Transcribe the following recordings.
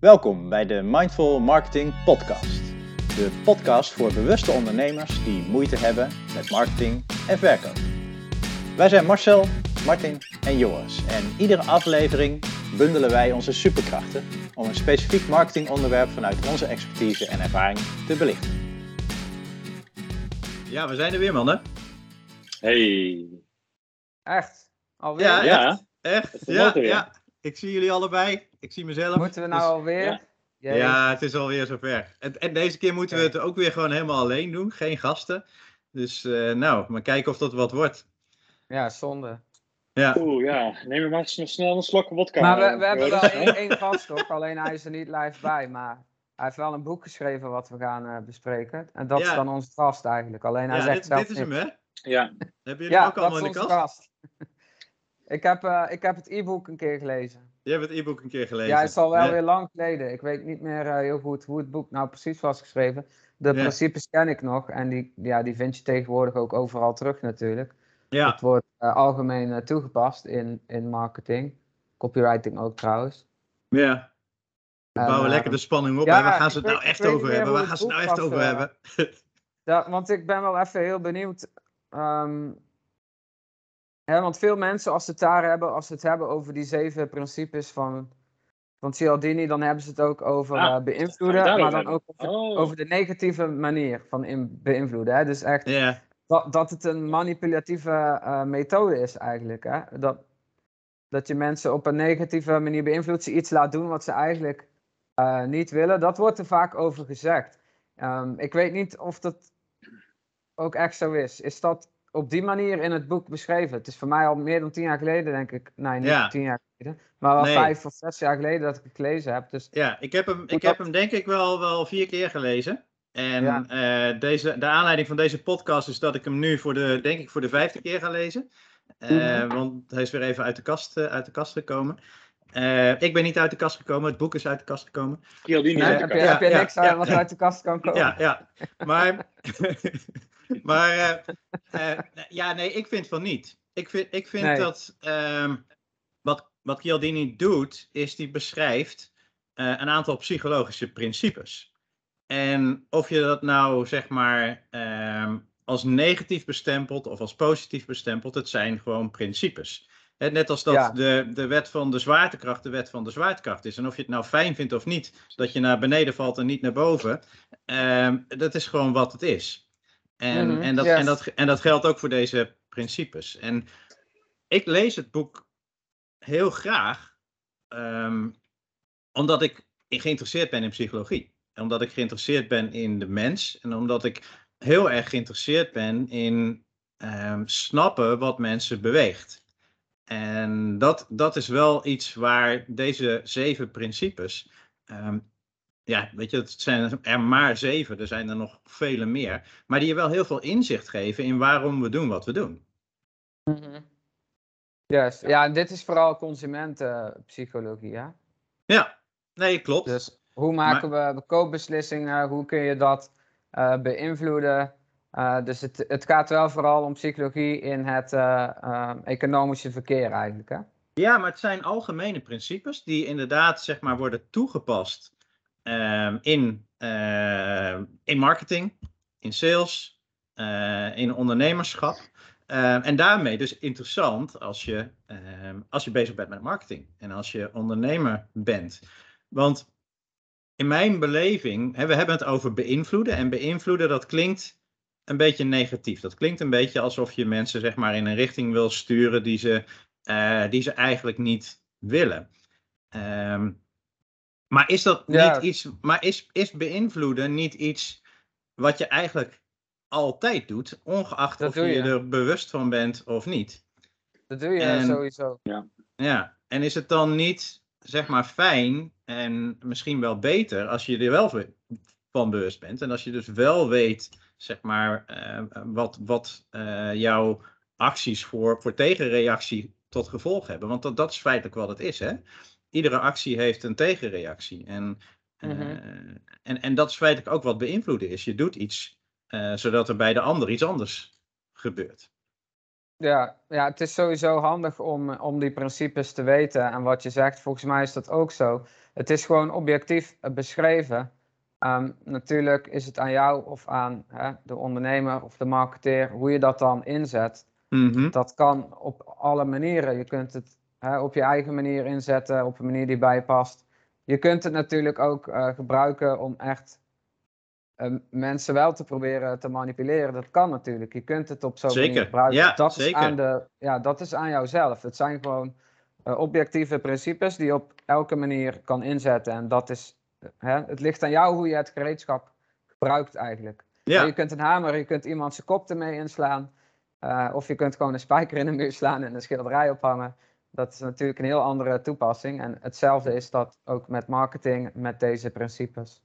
Welkom bij de Mindful Marketing Podcast. De podcast voor bewuste ondernemers die moeite hebben met marketing en verkoop. Wij zijn Marcel, Martin en Joris en iedere aflevering bundelen wij onze superkrachten om een specifiek marketingonderwerp vanuit onze expertise en ervaring te belichten. Ja, we zijn er weer mannen. Hey. Echt? Alweer? Ja, Ja. echt. Echt? Het is Ja, ja. Ik zie jullie allebei. Ik zie mezelf. Moeten we nou Dus- alweer? ja. Het is alweer zover. En, en deze keer moeten we het ook weer gewoon helemaal alleen doen. Geen gasten. Dus eh, nou, maar kijken of dat wat wordt. Ja, zonde. Ja, Oeh, ja. Neem maar snel, snel een slok wodka. Maar we, we hebben wel één, één gast toch, alleen hij is er niet live bij. Maar hij heeft wel een boek geschreven wat we gaan eh, bespreken. En dat Ja. is dan onze gast eigenlijk. Alleen hij ja zegt dit, zelf dit is hem niks. hè? Ja. Hebben jullie Ja, ook dat allemaal is in de onze kast? Ik, heb, eh, ik heb het e-book een keer gelezen. Je hebt het e-book een keer gelezen. Ja, het is al wel Ja. weer lang geleden. Ik weet niet meer eh, heel goed hoe het boek nou precies was geschreven. De Ja. principes ken ik nog. En die, ja, die vind je tegenwoordig ook overal terug natuurlijk. Ja, Het wordt eh, algemeen toegepast in, in marketing. Copywriting ook trouwens. ja. We En, bouwen eh, lekker de spanning op. ja? Waar gaan ze het weet- nou echt over hebben? Waar gaan het ze het nou echt over hebben? Ja, want ik ben wel even heel benieuwd. ehm, hè, want veel mensen, als ze het daar hebben, als ze het hebben over die zeven principes van, van Cialdini, dan hebben ze het ook over Ah, eh, beïnvloeden, maar dan ook over, Oh. over de negatieve manier van in, beïnvloeden. Hè? Dus echt dat, dat het een manipulatieve eh, methode is eigenlijk. Hè? Dat, dat je mensen op een negatieve manier beïnvloedt, ze iets laat doen wat ze eigenlijk eh, niet willen. Dat wordt er vaak over gezegd. Ehm, ik weet niet of dat ook echt zo is. Is dat op die manier in het boek beschreven? Het is voor mij al meer dan tien jaar geleden, denk ik. Nee, niet Ja. tien jaar geleden. Maar wel Nee. vijf of zes jaar geleden dat ik het gelezen heb. Dus ja ik, heb hem, ik heb hem denk ik wel, wel vier keer gelezen. En Ja. eh, deze, de aanleiding van deze podcast is dat ik hem nu voor de, denk ik, voor de vijfde keer ga lezen. Eh, Mhm. Want hij is weer even uit de kast, eh, uit de kast gekomen. Eh, ik ben niet uit de kast gekomen, het boek is uit de kast gekomen. Uit de heb, je, kast. ja, heb je ja, niks aan ja. wat uit de kast kan komen? Ja, ja. Maar, maar eh, eh, ja, nee, ik vind van niet. Ik vind, ik vind Nee. dat ehm, wat, wat Chialdini doet, is die beschrijft eh, een aantal psychologische principes. En of je dat nou, zeg maar, ehm, als negatief bestempelt of als positief bestempelt, het zijn gewoon principes. Net als dat Ja. de, de wet van de zwaartekracht de wet van de zwaartekracht is. En of je het nou fijn vindt of niet, dat je naar beneden valt en niet naar boven, ehm, dat is gewoon wat het is. En, Mhm, en, dat, yes. en, dat, en dat geldt ook voor deze principes. En ik lees het boek heel graag, ehm, omdat ik geïnteresseerd ben in psychologie. En omdat ik geïnteresseerd ben in de mens. En omdat ik heel erg geïnteresseerd ben in ehm, snappen wat mensen beweegt. En dat, dat is wel iets waar deze zeven principes. ehm, ja, weet je, het zijn er maar zeven, er zijn er nog vele meer. Maar die je wel heel veel inzicht geven in waarom we doen wat we doen. Mhm. Juist. Ja, en dit is vooral consumentenpsychologie, hè? Ja, nee, klopt. Dus hoe maken we koopbeslissingen? Hoe kun je dat eh, beïnvloeden? Eh, dus het, het gaat wel vooral om psychologie in het eh, eh, economische verkeer eigenlijk, hè? Ja, maar het zijn algemene principes die inderdaad zeg maar, worden toegepast ehm, in, ehm, in marketing, in sales, eh, in ondernemerschap. Ehm, en daarmee dus interessant als je, ehm, als je bezig bent met marketing en als je ondernemer bent. Want in mijn beleving, hè, we hebben het over beïnvloeden. En beïnvloeden, dat klinkt een beetje negatief. Dat klinkt een beetje alsof je mensen zeg maar, in een richting wil sturen die ze eh, die ze eigenlijk niet willen. Ehm, maar is dat Ja. niet iets, maar is, is beïnvloeden niet iets wat je eigenlijk altijd doet, ongeacht Dat of doe je, je. er bewust van bent of niet? Dat doe je En- sowieso. Ja, en is het dan niet, zeg maar, fijn en misschien wel beter als je er wel van bewust bent en als je dus wel weet, zeg maar, eh, wat, wat eh, jouw acties voor, voor tegenreactie tot gevolg hebben. Want dat, dat is feitelijk wat het is, hè? Iedere actie heeft een tegenreactie. En, eh, Mhm. en, en dat is feitelijk ook wat beïnvloeden is. Je doet iets eh, zodat er bij de ander iets anders gebeurt. Ja, ja, het is sowieso handig om, om die principes te weten. En wat je zegt, volgens mij is dat ook zo. Het is gewoon objectief eh, beschreven. Ehm, natuurlijk is het aan jou of aan hè, de ondernemer of de marketeer hoe je dat dan inzet. Mhm. Dat kan op alle manieren. Je kunt het hè, op je eigen manier inzetten, op een manier die bij je past. Je kunt het natuurlijk ook eh, gebruiken om echt eh, mensen wel te proberen te manipuleren. Dat kan natuurlijk. Je kunt het op zo'n manier gebruiken. Ja, dat, zeker. Is aan de, ja, dat is aan jouzelf. Het zijn gewoon eh, objectieve principes die je op elke manier kan inzetten. En dat is, hè, het ligt aan jou hoe je het gereedschap gebruikt eigenlijk. Ja, Je kunt een hamer, je kunt iemand zijn kop ermee inslaan. eh, of je kunt gewoon een spijker in de muur slaan en een schilderij ophangen. Dat is natuurlijk een heel andere toepassing. En hetzelfde is dat ook met marketing, met deze principes. Het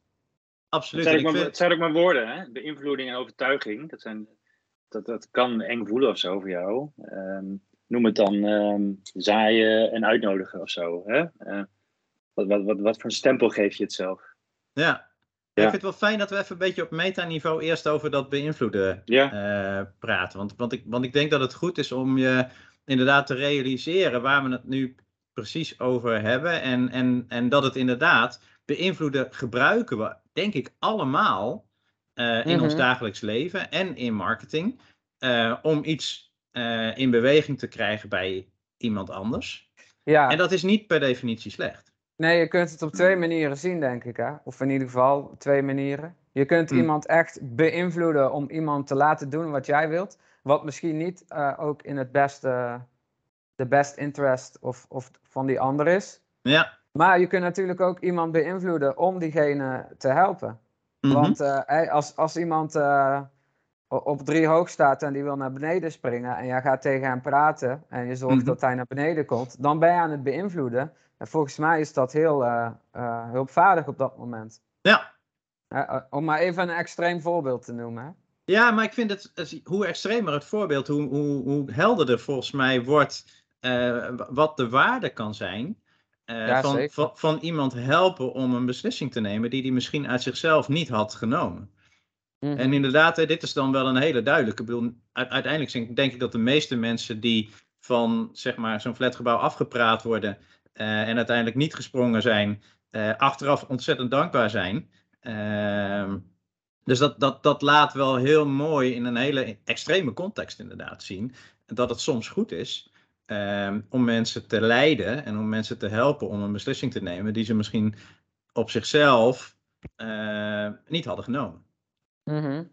absoluut. zijn, ook het zijn ook maar woorden, hè? Beïnvloeding en overtuiging. Dat, zijn, dat, dat kan eng voelen of zo voor jou. Ehm, noem het dan ehm, zaaien en uitnodigen of zo. Hè? Eh, wat, wat, wat, wat voor een stempel geef je het zelf? Ja. Ja. Ik vind het wel fijn dat we even een beetje op metaniveau eerst over dat beïnvloeden Ja, eh, praten. Want, want, ik, want ik denk dat het goed is om je inderdaad te realiseren waar we het nu precies over hebben. En, en, en dat het inderdaad beïnvloeden gebruiken we, denk ik, allemaal eh, in ons Mhm. dagelijks leven en in marketing. eh, om iets eh, in beweging te krijgen bij iemand anders. Ja, En dat is niet per definitie slecht. Nee, je kunt het op twee manieren zien, denk ik. Hè? Of in ieder geval twee manieren. Je kunt Hm. iemand echt beïnvloeden om iemand te laten doen wat jij wilt. Wat misschien niet eh, ook in het beste, de best interest of, of van die ander is. Ja. Maar je kunt natuurlijk ook iemand beïnvloeden om diegene te helpen. Mhm. Want eh, als, als iemand eh, op drie hoog staat en die wil naar beneden springen en jij gaat tegen hem praten en je zorgt Mhm. dat hij naar beneden komt, dan ben je aan het beïnvloeden. En volgens mij is dat heel eh, eh, hulpvaardig op dat moment. Ja. Eh, om maar even een extreem voorbeeld te noemen. Hè? Ja, maar ik vind het, hoe extremer het voorbeeld, hoe, hoe, hoe helderder volgens mij wordt wat de waarde kan zijn. Ja, van, van, van iemand helpen om een beslissing te nemen die hij misschien uit zichzelf niet had genomen. Mhm. En inderdaad, dit is dan wel een hele duidelijke. Ik bedoel, uiteindelijk denk- ik dat de meeste mensen die van zeg maar, zo'n flatgebouw afgepraat worden en uiteindelijk niet gesprongen zijn, eh, achteraf ontzettend dankbaar zijn. Ehm, dus dat, dat, dat laat wel heel mooi in een hele extreme context inderdaad zien. Dat het soms goed is ehm, om mensen te leiden en om mensen te helpen om een beslissing te nemen die ze misschien op zichzelf eh, niet hadden genomen. Mhm.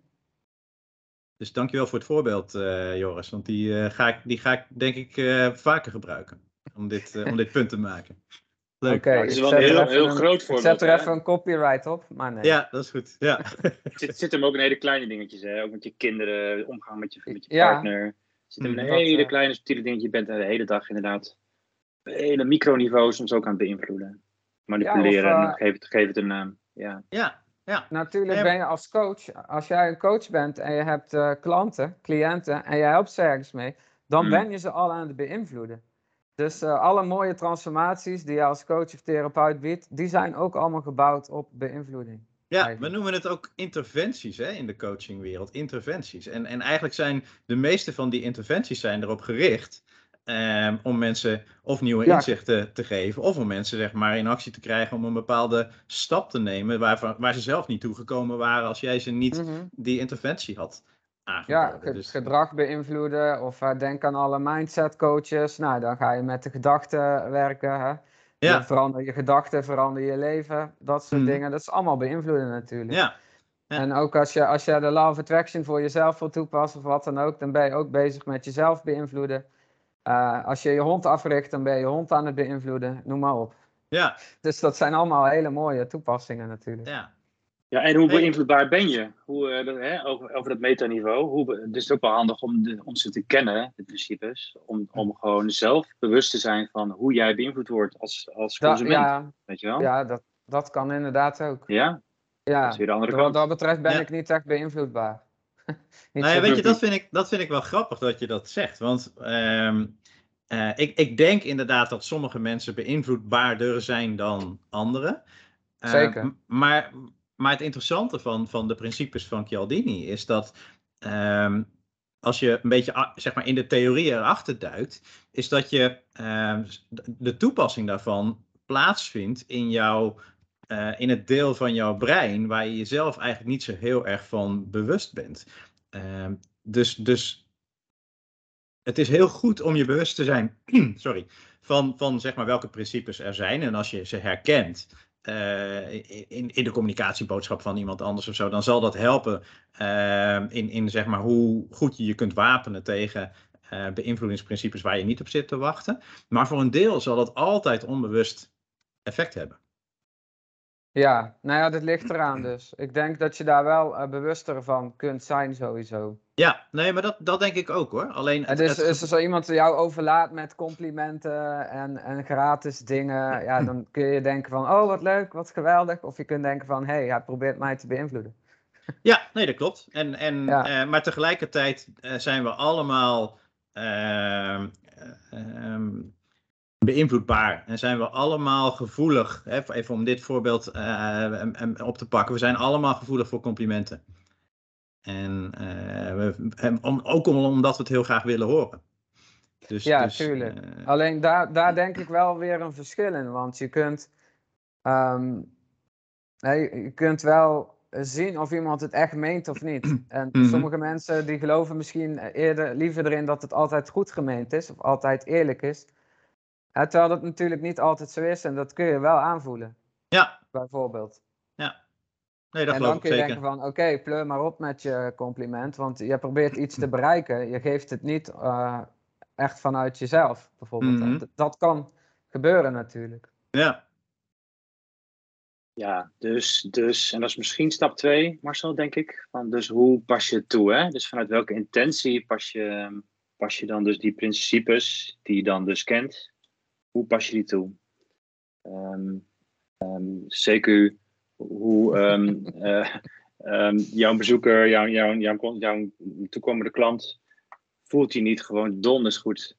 Dus dankjewel voor het voorbeeld, eh, Joris. Want die, eh, ga ik, die ga ik denk ik eh, vaker gebruiken. Om dit, eh, om dit punt te maken. Leuk. Ja, het is wel zet een er heel, even heel een- groot voorbeeld. zet er hè? even een copyright op, maar nee. Ja, dat is goed. Ja. Het zit, zit hem ook in hele kleine dingetjes, hè? ook met je kinderen, de omgang met je, met je Ja. partner. Zit hem in Mm. Dat, hele eh, kleine subtiele dingetjes. Je bent de hele dag inderdaad op hele microniveau soms ook aan het beïnvloeden. Manipuleren, Ja, of, en eh, geef, het, geef het een naam. Ja. ja, ja. Natuurlijk ben je als coach, als jij een coach bent en je hebt eh, klanten, cliënten en je helpt ze ergens mee, dan Mm. ben je ze al aan het beïnvloeden. Dus eh, alle mooie transformaties die je als coach of therapeut biedt, die zijn ook allemaal gebouwd op beïnvloeding. Ja, we noemen het ook interventies hè, in de coachingwereld. Interventies. En, en eigenlijk zijn de meeste van die interventies zijn erop gericht ehm, om mensen of nieuwe Ja. inzichten te geven, of om mensen zeg maar in actie te krijgen om een bepaalde stap te nemen waar, waar ze zelf niet toegekomen waren als jij ze niet Mhm. die interventie had Ja, Dus, gedrag beïnvloeden of eh, denk aan alle mindset coaches. Nou, dan ga je met de gedachten werken. Hè? Ja. Je verander je gedachten, verander je leven, dat soort Mhm. dingen. Dat is allemaal beïnvloeden natuurlijk. ja, Ja. En ook als je, als je de law of attraction voor jezelf wil toepassen of wat dan ook, dan ben je ook bezig met jezelf beïnvloeden. Eh, als je je hond africht, dan ben je je hond aan het beïnvloeden, noem maar op. ja, Dus dat zijn allemaal hele mooie toepassingen natuurlijk. ja. Ja, en hoe beïnvloedbaar ben je? Hoe, eh, dat, hè, over, over dat metaniveau. Hoe, be- het is ook wel handig om, de, om ze te kennen, de principes. Om, om gewoon zelf bewust te zijn van hoe jij beïnvloed wordt als, als consument. ja, Weet je wel? ja dat, dat kan inderdaad ook. Ja? Dat Ja, is weer de andere wat dat betreft ben Ja. ik niet echt beïnvloedbaar. Niet Nou ja, weet je, dat vind, ik, dat vind ik wel grappig dat je dat zegt. Want ehm, eh, ik, ik denk inderdaad dat sommige mensen beïnvloedbaarder zijn dan anderen. Eh, Zeker. maar, maar het interessante van, van de principes van Cialdini is dat ehm, als je een beetje zeg maar, in de theorie erachter duikt, is dat je ehm, de toepassing daarvan plaatsvindt in, jouw, eh, in het deel van jouw brein waar je jezelf eigenlijk niet zo heel erg van bewust bent. Ehm, dus, dus het is heel goed om je bewust te zijn sorry, van, van zeg maar, welke principes er zijn. En als je ze herkent, uh, in, in de communicatieboodschap van iemand anders of zo, dan zal dat helpen uh, in, in zeg maar hoe goed je je kunt wapenen tegen uh, beïnvloedingsprincipes waar je niet op zit te wachten. Maar voor een deel zal dat altijd onbewust effect hebben. Ja, nou ja, dat ligt eraan dus. Ik denk dat je daar wel uh, bewuster van kunt zijn sowieso. Ja, nee, maar dat, dat denk ik ook hoor. Alleen het, dus, als zo iemand jou overlaat met complimenten en, en gratis dingen, ja, dan kun je denken van, oh wat leuk, wat geweldig. Of je kunt denken van, hé, hey, hij probeert mij te beïnvloeden. Ja, nee, dat klopt. En, en, ja. uh, maar tegelijkertijd uh, zijn we allemaal ehm, beïnvloedbaar. En zijn we allemaal gevoelig, hè, even om dit voorbeeld uh, op te pakken, we zijn allemaal gevoelig voor complimenten. En uh, we, om, ook omdat we het heel graag willen horen. Dus, ja, dus, tuurlijk. Uh, Alleen daar, daar denk ik wel weer een verschil in, want je kunt, um, nee, je kunt wel zien of iemand het echt meent of niet. En mm -hmm. sommige mensen die geloven misschien eerder liever erin dat het altijd goed gemeend is of altijd eerlijk is. Ja, terwijl dat natuurlijk niet altijd zo is en dat kun je wel aanvoelen. Ja. Bijvoorbeeld. Ja. Nee, dat en dan kun je denken van, oké, okay, pleur maar op met je compliment, want je probeert iets te bereiken. Je geeft het niet uh, echt vanuit jezelf, bijvoorbeeld. Mm -hmm. Dat kan gebeuren natuurlijk. Ja. Ja, dus, dus, en dat is misschien stap 2, Marcel, denk ik. Van dus hoe pas je het toe, hè? Dus vanuit welke intentie pas je, pas je dan dus die principes die je dan dus kent, hoe pas je die toe? Um, um, zeker hoe um, uh, jouw bezoeker, jouw, jouw, jouw, jouw toekomende klant, voelt hij niet gewoon donders goed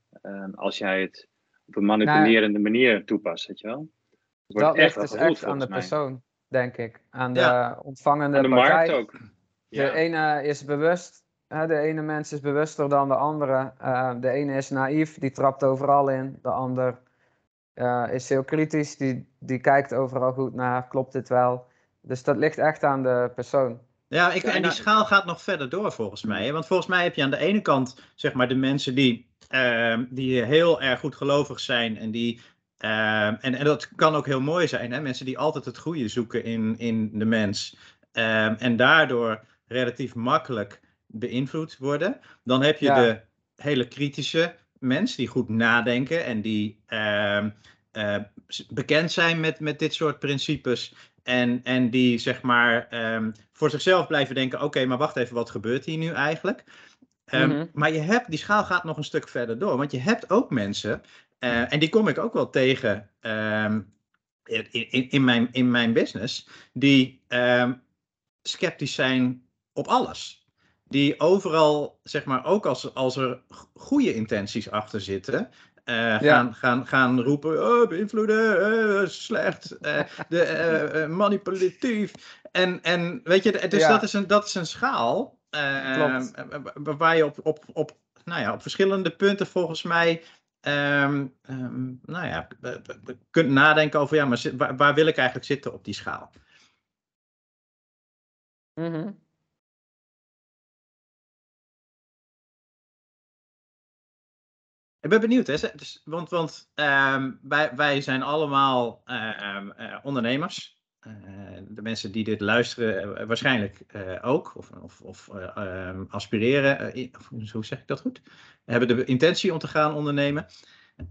als jij het op een manipulerende nou, manier toepast, weet je wel? Dat ligt dus echt aan de persoon, denk ik. Aan de ja. ontvangende aan de partij. markt ook. Ja. De ene is bewust, hè, de ene mens is bewuster dan de andere. Uh, de ene is naïef, die trapt overal in. De ander uh, is heel kritisch, die, die kijkt overal goed naar, klopt dit wel? Dus dat ligt echt aan de persoon. Ja, ik, en die schaal gaat nog verder door volgens mij. Want volgens mij heb je aan de ene kant zeg maar de mensen die, uh, die heel erg goed gelovig zijn en die uh, en, en dat kan ook heel mooi zijn, hè? mensen die altijd het goede zoeken in, in de mens. Um, en daardoor relatief makkelijk beïnvloed worden. Dan heb je ja. de hele kritische mensen die goed nadenken en die uh, uh, bekend zijn met, met dit soort principes. En, en die zeg maar um, voor zichzelf blijven denken: oké, okay, maar wacht even, wat gebeurt hier nu eigenlijk? Um, mm -hmm. Maar je hebt, die schaal gaat nog een stuk verder door. Want je hebt ook mensen, uh, en die kom ik ook wel tegen um, in, in, in, mijn, in mijn business, die sceptisch zijn op alles die overal, zeg maar, ook als, als er goede intenties achter zitten, uh, ja. gaan, gaan, gaan roepen, oh, beïnvloeden, uh, slecht, uh, de, manipulatief. En, en weet je, dus ja. dat, is een, dat is een schaal waar je op, op, op, nou ja, op verschillende punten volgens mij um, um, nou ja, kunt nadenken over, ja, maar waar, waar, wil ik eigenlijk zitten op die schaal? Mm -hmm. Ik ben benieuwd, hè? Dus, want, want um, wij, wij zijn allemaal uh, uh, ondernemers. Uh, de mensen die dit luisteren, waarschijnlijk ook, of, of, of um, aspireren, hoe zeg ik dat goed? Hebben de intentie om te gaan ondernemen.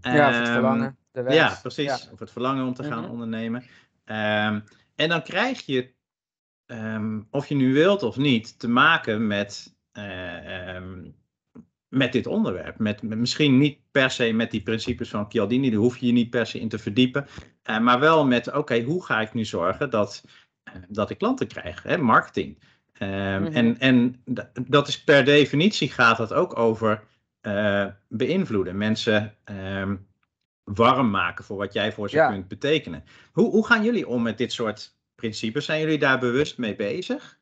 Ja, of het ehm, verlangen. De wens. Ja, precies. Ja. Of het verlangen om te gaan mm -hmm. ondernemen. en dan krijg je, of je nu wilt of niet, te maken met met dit onderwerp. Met, met, misschien niet per se met die principes van Chialdini, daar hoef je je niet per se in te verdiepen. Uh, maar wel met, oké, okay, hoe ga ik nu zorgen dat, uh, dat ik klanten krijg? Hè? Marketing. Uh, mm-hmm. En, en dat is per definitie gaat dat ook over eh, beïnvloeden. Mensen ehm, warm maken voor wat jij voor ze ja. kunt betekenen. Hoe, hoe gaan jullie om met dit soort principes? Zijn jullie daar bewust mee bezig?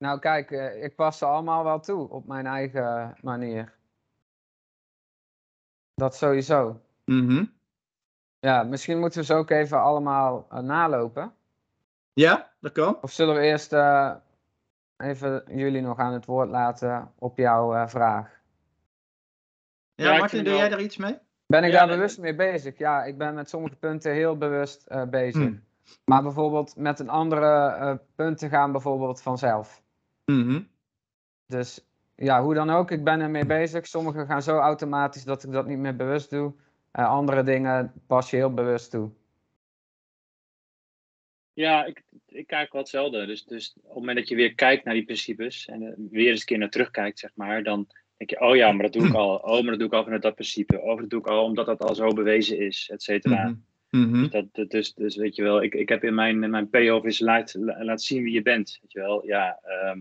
Nou kijk, eh, ik pas ze allemaal wel toe op mijn eigen manier. Dat sowieso. Mhm. Ja, misschien moeten we ze ook even allemaal eh, nalopen. Ja, dat kan. Of zullen we eerst eh, even jullie nog aan het woord laten op jouw eh, vraag? Ja, Ja, Martin, doe wel- jij er iets mee? Ben ik Ja, daar nee, bewust mee bezig? Ja, ik ben met sommige punten heel bewust eh, bezig. Hmm. Maar bijvoorbeeld met een andere eh, punten gaan bijvoorbeeld vanzelf. Mhm. Dus ja, hoe dan ook, ik ben ermee bezig. Sommige gaan zo automatisch dat ik dat niet meer bewust doe. Eh, andere dingen pas je heel bewust toe. Ja, ik, ik kijk wel hetzelfde. Dus, dus op het moment dat je weer kijkt naar die principes en er weer eens een keer naar terugkijkt, zeg maar, dan denk je, oh ja, maar dat doe ik al. Oh, maar dat doe ik al vanuit dat principe. Oh, dat doe ik al omdat dat al zo bewezen is, et cetera. Mhm. Mhm. Dus, dat, dat- dus, dus weet je wel, ik, ik heb in mijn, in mijn payoff is laat, la- laat zien wie je bent. Weet je wel, ja. ehm,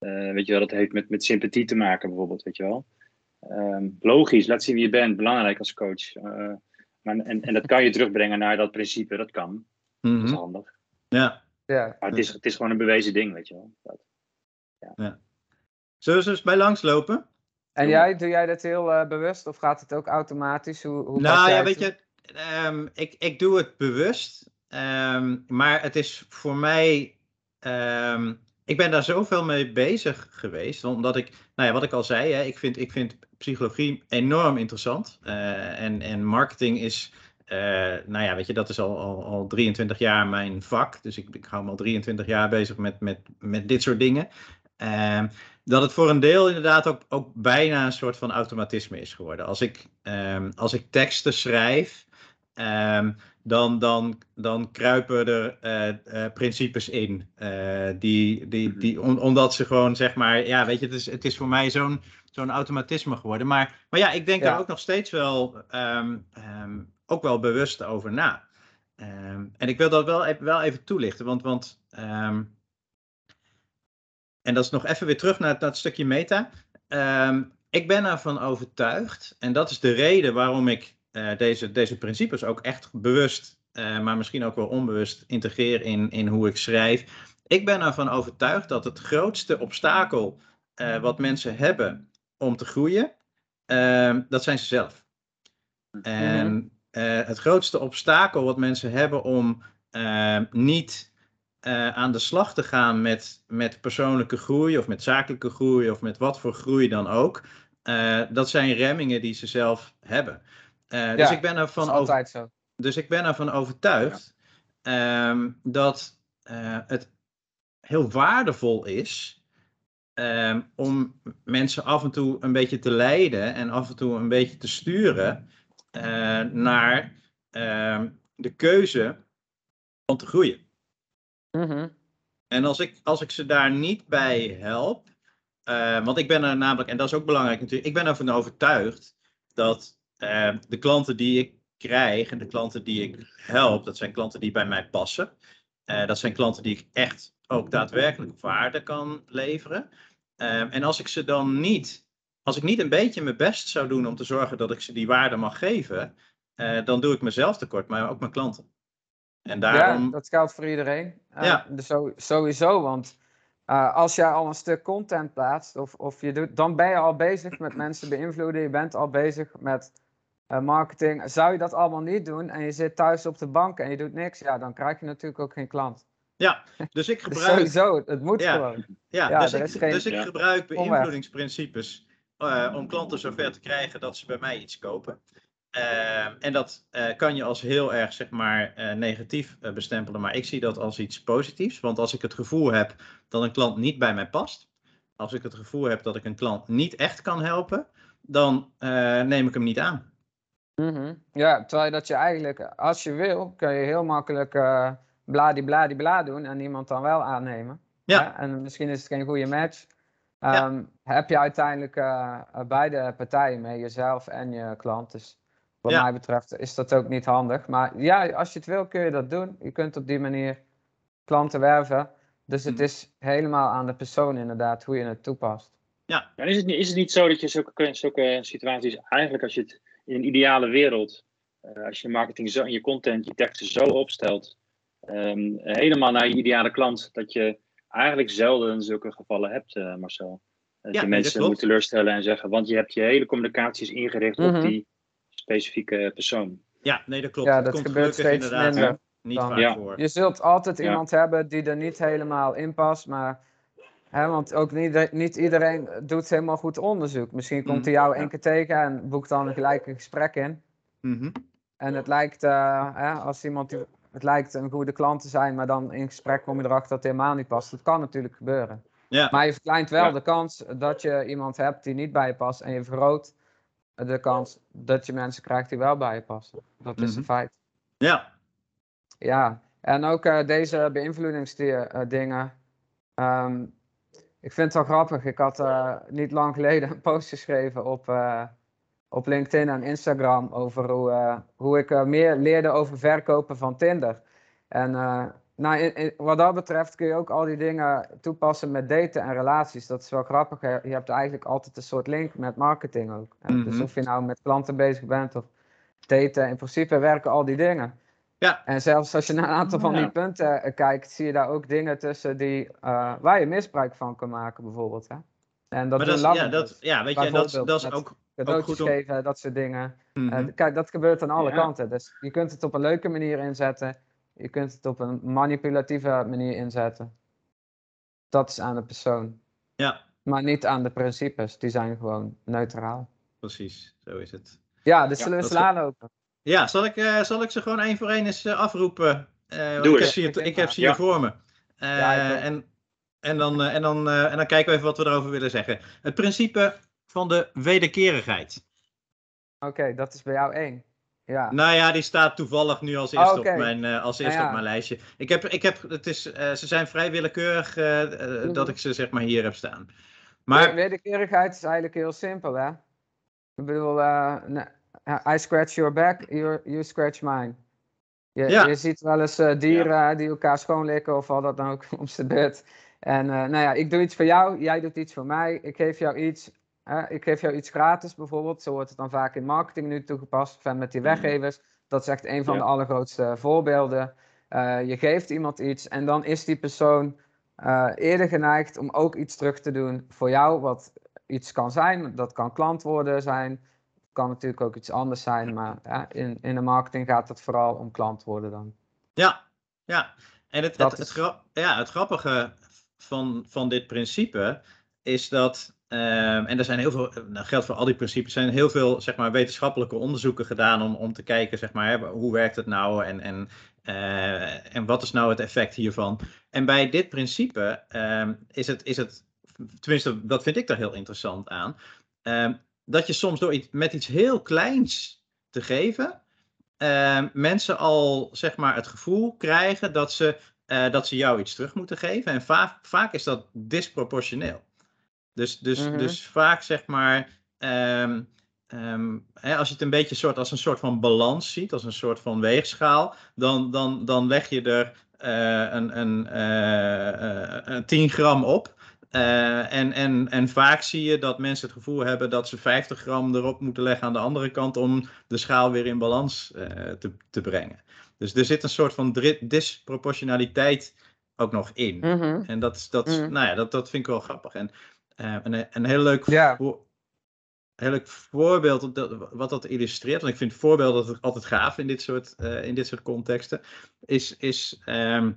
eh, weet je wel, dat heeft met, met sympathie te maken bijvoorbeeld, weet je wel. Ehm, logisch, laat zien wie je bent, belangrijk als coach. Eh, maar, en, en dat kan je terugbrengen naar dat principe, dat kan. Dat is Mhm. handig. Ja. Ja, Maar het is, het is gewoon een bewezen ding, weet je wel. Dat. Zullen we eens bij langslopen? En Doe. jij, doe jij dat heel eh, bewust of gaat het ook automatisch? Hoe, hoe Nou ja, weet toe? je, ehm, ik, ik doe het bewust. ehm, maar het is voor mij. ehm, ik ben daar zoveel mee bezig geweest. Omdat ik, nou ja, wat ik al zei, hè, ik, vind, ik vind psychologie enorm interessant. eh, en, en marketing is. eh, nou ja, weet je, dat is al, al, al 23 jaar mijn vak. Dus ik, ik hou me al 23 jaar bezig met, met, met dit soort dingen. Ehm, dat het voor een deel inderdaad ook, ook bijna een soort van automatisme is geworden. Als ik, ehm, als ik teksten schrijf, ehm, dan, dan, dan kruipen er eh, eh, principes in. eh, die, die, die, om- omdat ze gewoon, zeg maar, ja, weet je, het is, het is voor mij zo'n zo'n automatisme geworden. Maar, maar ja, ik denk Ja. er ook nog steeds wel, ehm, ehm, ook wel bewust over na. En ik wil dat wel, even- wel even toelichten, want, want en dat is nog even weer terug naar het stukje meta. Ik ben ervan overtuigd, en dat is de reden waarom ik eh, deze, deze principes ook echt bewust, eh, maar misschien ook wel onbewust integreer in, in hoe ik schrijf. Ik ben ervan overtuigd dat het grootste obstakel eh, wat mensen hebben om te groeien, ehm, dat zijn ze zelf. En het grootste obstakel wat mensen hebben om ehm, niet aan de slag te gaan met, met persoonlijke groei of met zakelijke groei of met wat voor groei dan ook. dat zijn remmingen die ze zelf hebben. Eh, dus Ja, ik ben ervan over, zo. dus ik ben ervan overtuigd ehm, dat eh, het heel waardevol is ehm, om mensen af en toe een beetje te leiden en af en toe een beetje te sturen eh, naar ehm, de keuze om te groeien. Mhm. En als ik, als ik ze daar niet bij help, want ik ben er namelijk, en dat is ook belangrijk natuurlijk, ik ben ervan overtuigd dat eh, de klanten die ik krijg en de klanten die ik help, dat zijn klanten die bij mij passen. Eh, dat zijn klanten die ik echt ook daadwerkelijk waarde kan leveren. Eh, en als ik ze dan niet, als ik niet een beetje mijn best zou doen om te zorgen dat ik ze die waarde mag geven, eh, dan doe ik mezelf tekort, maar ook mijn klanten. En daarom. Ja, dat geldt voor iedereen. Eh, Ja. dus zo, sowieso, want als jij al een stuk content plaatst, of, of je doet, dan ben je al bezig met mensen beïnvloeden. Je bent al bezig met marketing. Zou je dat allemaal niet doen en je zit thuis op de bank en je doet niks, ja, dan krijg je natuurlijk ook geen klant. Ja, dus ik Dus gebruik. sowieso, het moet Ja. gewoon. Ja, Ja, dus, er ik, is geen- dus ik gebruik beïnvloedingsprincipes eh, om klanten zover te krijgen dat ze bij mij iets kopen. Ehm, en dat eh, kan je als heel erg zeg maar, eh, negatief eh, bestempelen, maar ik zie dat als iets positiefs. Want als ik het gevoel heb dat een klant niet bij mij past, als ik het gevoel heb dat ik een klant niet echt kan helpen, dan eh, neem ik hem niet aan. Mhm. Ja, terwijl dat je eigenlijk, als je wil, kun je heel makkelijk eh bladibladibla doen en iemand dan wel aannemen. Ja. Hè? En misschien is het geen goede match. Ehm, Heb je uiteindelijk eh, eh, beide partijen mee, jezelf en je klant. Dus wat Ja. mij betreft is dat ook niet handig. Maar ja, als je het wil, kun je dat doen. Je kunt op die manier klanten werven. Dus het Mhm. is helemaal aan de persoon inderdaad hoe je het toepast. Ja, is, het niet, is het niet zo dat je zulke, zulke situaties, eigenlijk als je het in een ideale wereld, eh, als je marketing zo en je content, je teksten zo opstelt, ehm, helemaal naar je ideale klant, dat je eigenlijk zelden zulke gevallen hebt, eh, Marcel. Dat Ja, je mensen moet teleurstellen en zeggen, want je hebt je hele communicaties ingericht Mhm. op die specifieke persoon. Ja, nee, dat klopt. Ja, Het dat komt gebeurt steeds inderdaad minder niet Ja. voor. Je zult altijd Ja. iemand hebben die er niet helemaal in past, maar want ook niet, niet iedereen doet helemaal goed onderzoek. Misschien komt Mhm, hij jou ja. één keer tegen en boekt dan gelijk een gesprek in. Mhm. En het lijkt, eh, hè, als iemand het lijkt een goede klant te zijn, maar dan in gesprek kom je erachter dat het helemaal niet past. Dat kan natuurlijk gebeuren. Ja, Maar je verkleint wel de kans dat je iemand hebt die niet bij je past. En je vergroot de kans dat je mensen krijgt die wel bij je passen. Dat is Mhm. een feit. ja. Ja, en ook eh, deze beïnvloedingsdingen. ehm ik vind het wel grappig. Ik had eh, niet lang geleden een post geschreven op, eh, op LinkedIn en Instagram over hoe, eh, hoe ik meer leerde over verkopen van Tinder. En nou, in- in- wat dat betreft kun je ook al die dingen toepassen met daten en relaties. Dat is wel grappig. Je hebt eigenlijk altijd een soort link met marketing ook. Dus Mhm. of je nou met klanten bezig bent of daten, in principe werken al die dingen. Ja. En zelfs als je naar een aantal van Ja. die punten eh, kijkt, zie je daar ook dingen tussen die, eh, waar je misbruik van kan maken, bijvoorbeeld. Hè? En dat maar doen dat, is, ja, dat, ja, weet je, dat, dat is ook, ook cadeautjes goed om... geven, dat soort dingen. Mhm. Eh, kijk, dat gebeurt aan alle Ja. kanten. Dus je kunt het op een leuke manier inzetten. Je kunt het op een manipulatieve manier inzetten. Dat is aan de persoon. Ja, Maar niet aan de principes. Die zijn gewoon neutraal. precies. Zo is het. Ja, dus Ja, zullen we dat slaan lopen? Ja, zal ik, eh, zal ik ze gewoon één voor één eens eh, afroepen? Eh, Doe ik, heb eens. ze hier, ik heb ze hier Ja. voor me. Eh, Ja, en, en, dan, eh, en, dan, eh, en dan kijken we even wat we erover willen zeggen. Het principe van de wederkerigheid. Oké, dat is bij jou één. Ja. Nou ja, die staat toevallig nu als eerste, Oh, op, mijn, eh, als eerste Nou ja. op mijn lijstje. Ik heb, ik heb, het is, eh, ze zijn vrij willekeurig dat ik ze zeg maar hier heb staan. Maar... Wederkerigheid is eigenlijk heel simpel, hè? Ik bedoel, eh, nee, I scratch your back, you, you scratch mine. Je, Ja. je ziet wel eens eh, dieren die elkaar schoonlikken of wat dat dan ook om zijn beurt. En eh, nou ja, ik doe iets voor jou, jij doet iets voor mij. Ik geef jou iets, ik geef jou iets gratis bijvoorbeeld. Zo wordt het dan vaak in marketing nu toegepast. Van met die weggevers. Dat is echt een van Ja. de allergrootste voorbeelden. Eh, je geeft iemand iets en dan is die persoon eh, eerder geneigd om ook iets terug te doen voor jou, wat iets kan zijn. Dat kan klantwoorden zijn, kan natuurlijk ook iets anders zijn, maar ja, in, in de marketing gaat het vooral om klantwoorden dan. Ja, ja. En het, Dat het, het, is- ja, het grappige van, van dit principe is dat, ehm, en er zijn heel veel, nou, geldt voor al die principes, er zijn heel veel zeg maar, wetenschappelijke onderzoeken gedaan om, om te kijken, zeg maar, hè, hoe werkt het nou en, en, eh, en wat is nou het effect hiervan. En bij dit principe ehm, is, het, is het, tenminste, dat vind ik daar heel interessant aan, ehm, dat je soms door iets, met iets heel kleins te geven, eh, mensen al zeg maar het gevoel krijgen dat ze, eh, dat ze jou iets terug moeten geven. En vaak, vaak is dat disproportioneel. Dus, dus, Mhm. dus vaak zeg maar, ehm, ehm, hè, als je het een beetje soort, als een soort van balans ziet, als een soort van weegschaal, dan, dan, dan leg je er eh, een, een, eh, eh, een 10 gram op. Eh, en, en, en vaak zie je dat mensen het gevoel hebben dat ze 50 gram erop moeten leggen aan de andere kant om de schaal weer in balans eh, te, te brengen. Dus er zit een soort van disproportionaliteit ook nog in. Mhm. En dat, is- dat, Mhm. nou ja, dat, dat vind ik wel grappig. En eh, een, een heel leuk, Ja. voor- heel leuk voorbeeld op dat, wat dat illustreert, want ik vind voorbeelden altijd gaaf in dit soort, eh, in dit soort contexten, is, is ehm,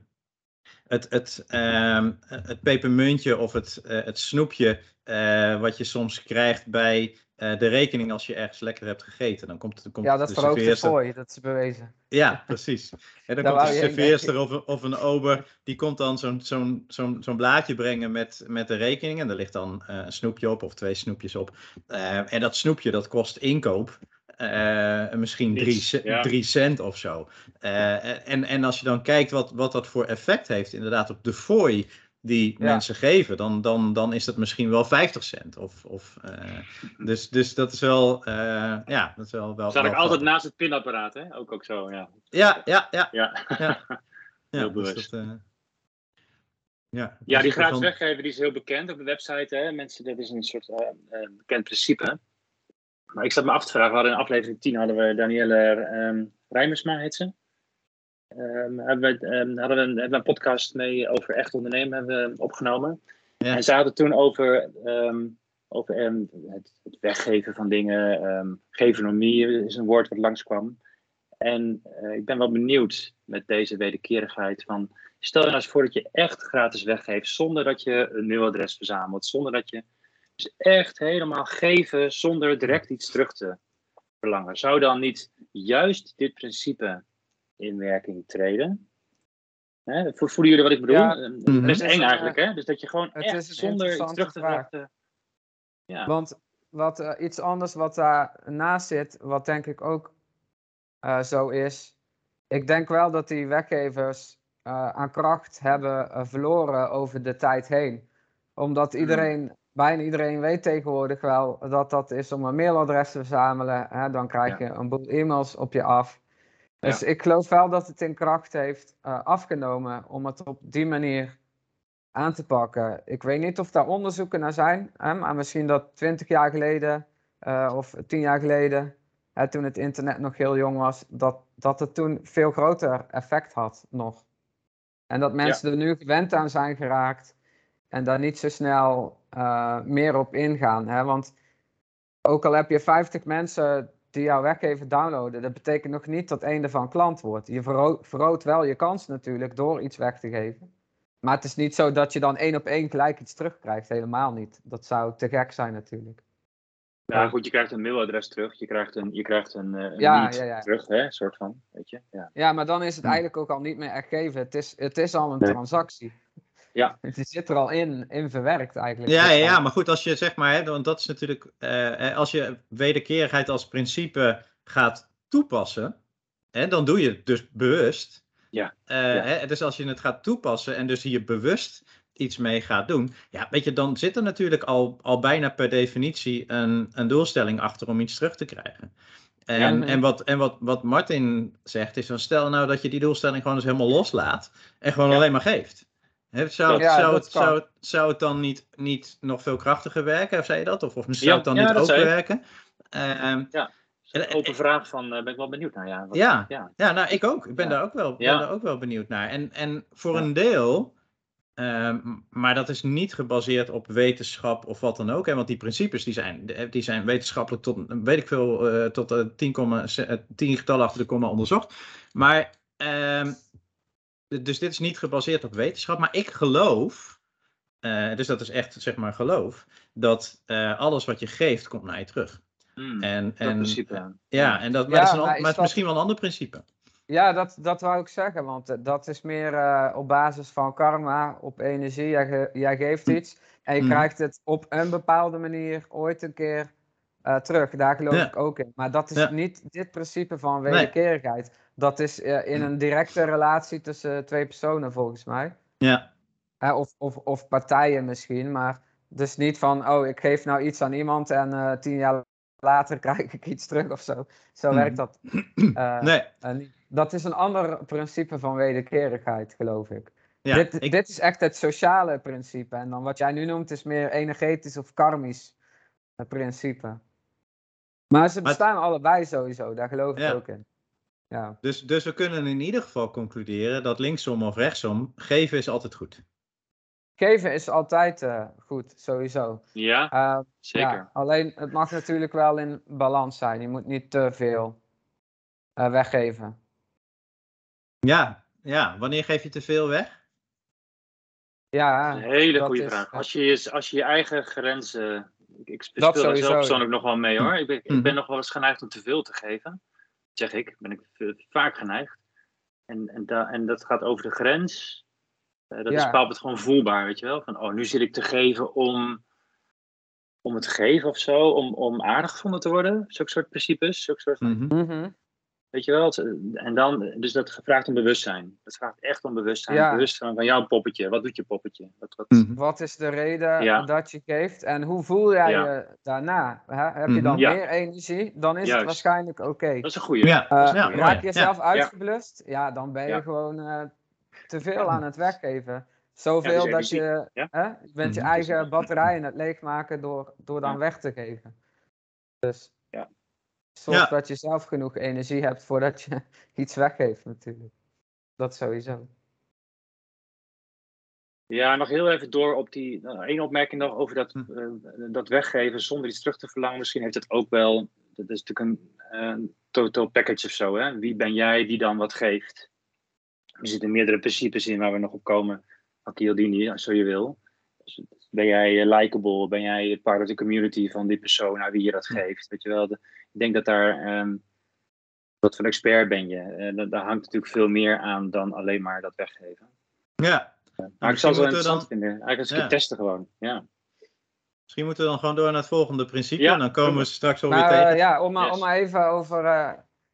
het, het, ehm, het pepermuntje of het, eh, het snoepje eh, wat je soms krijgt bij eh, de rekening als je ergens lekker hebt gegeten. Dan komt, dan komt ja, dat de verhoogt de fooi, dat is bewezen. ja, precies. En dan Daar komt de heen, serveerster of, een- of een ober, die komt dan zo'n zo'n zo'n zo'n blaadje brengen met, met de rekening. En daar ligt dan een snoepje op of twee snoepjes op. En dat snoepje, dat kost inkoop eh, misschien drie, Niets, ce- ja. drie cent of zo. Eh, en, en als je dan kijkt wat, wat dat voor effect heeft, inderdaad, op de fooi die Ja. mensen geven, dan, dan, dan is dat misschien wel 50 cent. Of, of, eh, dus, dus dat is wel, ja, dat is wel, wel, Staat wel ik altijd naast het pinapparaat, hè? Ook, ook zo, ja. Ja, ja, ja. Ja, Ja, Heel dus bewust. dat, ja, ja die dus gratis van- weggeven die is heel bekend op de website. Hè? Mensen, dat is een soort bekend principe. Maar ik zat me af te vragen, we hadden in aflevering 10 hadden we Danielle ehm Rijmersma, heet ze. ehm, hebben, we, ehm, hadden we een, hebben we een podcast mee over echt ondernemen hebben we opgenomen. Ja. En ze hadden toen over, over het, het weggeven van dingen. gevenomie is een woord wat langskwam. En eh, ik ben wel benieuwd met deze wederkerigheid van... Stel je nou eens voor dat je echt gratis weggeeft zonder dat je een mailadres verzamelt. Zonder dat je dus echt helemaal geven zonder direct iets terug te verlangen. Zou dan niet juist dit principe in werking treden? Hè, vo- voelen jullie wat ik bedoel? Ja. Eh, Mhm. Dat is Het is eng een, eigenlijk, hè? Dus dat je gewoon het echt is zonder iets terug te verwachten... Ja. Want wat, eh, iets anders wat daarnaast zit, wat denk ik ook eh, zo is. Ik denk wel dat die weggevers eh, aan kracht hebben eh, verloren over de tijd heen. Omdat iedereen, bijna iedereen weet tegenwoordig wel dat dat is om een mailadres te verzamelen. Hè, dan krijg je een boel e-mails op je af. Dus ik geloof wel dat het in kracht heeft eh, afgenomen om het op die manier aan te pakken. Ik weet niet of daar onderzoeken naar zijn, hè, maar misschien dat 20 jaar geleden eh, of 10 jaar geleden, hè, toen het internet nog heel jong was, dat, dat het toen veel groter effect had nog. En dat mensen er nu gewend aan zijn geraakt en daar niet zo snel eh, meer op ingaan. Hè? Want ook al heb je 50 mensen die jouw weggever downloaden, dat betekent nog niet dat één ervan klant wordt. Je verro- vergroot wel je kans natuurlijk door iets weg te geven. Maar het is niet zo dat je dan één op één gelijk iets terugkrijgt. Helemaal niet. Dat zou te gek zijn natuurlijk. Ja, goed, je krijgt een mailadres terug. Je krijgt een, je krijgt een, eh, een Ja, lead ja, ja. terug, hè? soort van, weet je. Ja. Ja, maar dan is het Hm. eigenlijk ook al niet meer echt geven. Het is, het is al een transactie. Ja. Het zit er al in, in verwerkt eigenlijk. Ja, Dus ja, maar goed, als je zeg maar, hè, want dat is natuurlijk, eh, als je wederkerigheid als principe gaat toepassen, hè, dan doe je het dus bewust. Ja, Eh, ja. Hè, dus als je het gaat toepassen en dus hier bewust iets mee gaat doen, ja, weet je, dan zit er natuurlijk al, al bijna per definitie een, een doelstelling achter om iets terug te krijgen. En, Ja. en, wat, en wat, wat Martin zegt is van stel nou dat je die doelstelling gewoon eens helemaal loslaat en gewoon Ja. alleen maar geeft. Zou, Ja, zou, het, zou, het, zou het dan niet, niet nog veel krachtiger werken? Of zei je dat? Of, of zou Ja, het dan ja, niet ook werken? Ehm, Dat is een open vraag van, eh, ben ik wel benieuwd naar. Ja, wat- Ja. ja. ja, nou, ik ook. Ik ben, Ja. daar, ook wel, ben Ja. daar ook wel benieuwd naar. En, en voor Ja. een deel, ehm, maar dat is niet gebaseerd op wetenschap of wat dan ook. Hè, want die principes die zijn, die zijn wetenschappelijk tot, weet ik veel, eh, tot eh, 10, komma ze- eh, 10 getallen achter de komma onderzocht. Maar, ehm, dus dit is niet gebaseerd op wetenschap. Maar ik geloof, eh, dus dat is echt zeg maar geloof, dat eh, alles wat je geeft komt naar je terug. Hmm, En, dat en, principe. ja, en dat, maar Ja, dat is, een, an- maar is maar het is dat- misschien wel een ander principe. Ja, dat, dat wou ik zeggen, want eh, dat is meer eh, op basis van karma, op energie. Jij, ge- jij geeft iets en je Mhm. krijgt het op een bepaalde manier ooit een keer eh, terug. Daar geloof Ja. ik ook in. Maar dat is Ja. niet dit principe van Nee. wederkerigheid. Dat is eh, in een directe relatie tussen twee personen, volgens mij. Ja. Of, of, of partijen misschien, maar dus niet van, oh, ik geef nou iets aan iemand en eh, tien jaar later krijg ik iets terug of zo. Zo Mhm. werkt dat. Nee, dat is een ander principe van wederkerigheid, geloof ik. ja, dit, ik, dit is echt het sociale principe. En dan wat jij nu noemt is meer energetisch of karmisch principe. Maar ze Maar- bestaan allebei sowieso, daar geloof ik Ja. ook in. Ja. dus, dus we kunnen in ieder geval concluderen dat linksom of rechtsom, geven is altijd goed. Geven is altijd eh, goed, sowieso. Ja, Eh, zeker. Ja, alleen het mag natuurlijk wel in balans zijn. Je moet niet te veel eh, weggeven. Ja, ja, wanneer geef je te veel weg? Ja, Een hele goede vraag. Als je, je, als je je eigen grenzen. Ik, ik speel Dat daar sowieso, zelf persoonlijk nog wel mee hoor. Ik ben, Mhm. ik ben nog wel eens geneigd om te veel te geven. Zeg ik, ben ik vaak geneigd. En, en, da, en dat gaat over de grens. Eh, dat is Ja. bepaald het gewoon voelbaar, weet je wel. Van, oh, nu zit ik te geven om, om het te geven of zo. Om, om aardig gevonden te worden. Zulke soort principes. Zulke soort van, Mhm. Weet je wel? Het- En dan, dus dat vraagt om bewustzijn. Dat vraagt echt om bewustzijn. Ja. Bewustzijn van jouw poppetje. Wat doet je poppetje? Wat, wat, Mhm. wat is de reden Ja. dat je geeft en hoe voel jij Ja. je daarna? Hè? Heb je Mhm. dan Ja. meer energie? Dan is het waarschijnlijk oké. Dat is een goede. Ja, Eh, ja, raak je Ja. jezelf uitgeblust? Ja, dan ben je Ja. gewoon eh, te veel aan het weggeven. Zoveel Ja, dus dat energie. je, Ja. hè, je bent je Mhm. eigen batterij aan het leegmaken door, door dan Ja. weg te geven. Dus Ja. Zorg Ja. dat je zelf genoeg energie hebt voordat je iets weggeeft natuurlijk. Dat sowieso. Ja, nog heel even door op die. Nou, één opmerking nog over dat, Hm. eh, dat weggeven zonder iets terug te verlangen. Misschien heeft het ook wel. Dat is natuurlijk een eh, total package of zo. Hè? Wie ben jij die dan wat geeft? Er zitten meerdere principes in waar we nog op komen. Akildini, zo je wil. Dus ben jij eh, likable? Ben jij part of the community van die persoon aan wie je dat Hm. geeft? Weet je wel? De- ik denk dat daar. ehm, wat voor expert ben je? Eh, daar- hangt natuurlijk veel meer aan dan alleen maar dat weggeven. Ja, Maar ik zou het wel we dan- interessant vinden. Eigenlijk eens een keer Ja. testen gewoon. Ja. misschien moeten we dan gewoon door naar het volgende principe. Ja, en dan komen we straks wel weer Maar tegen. eh, ja, om maar, Yes. om maar even over.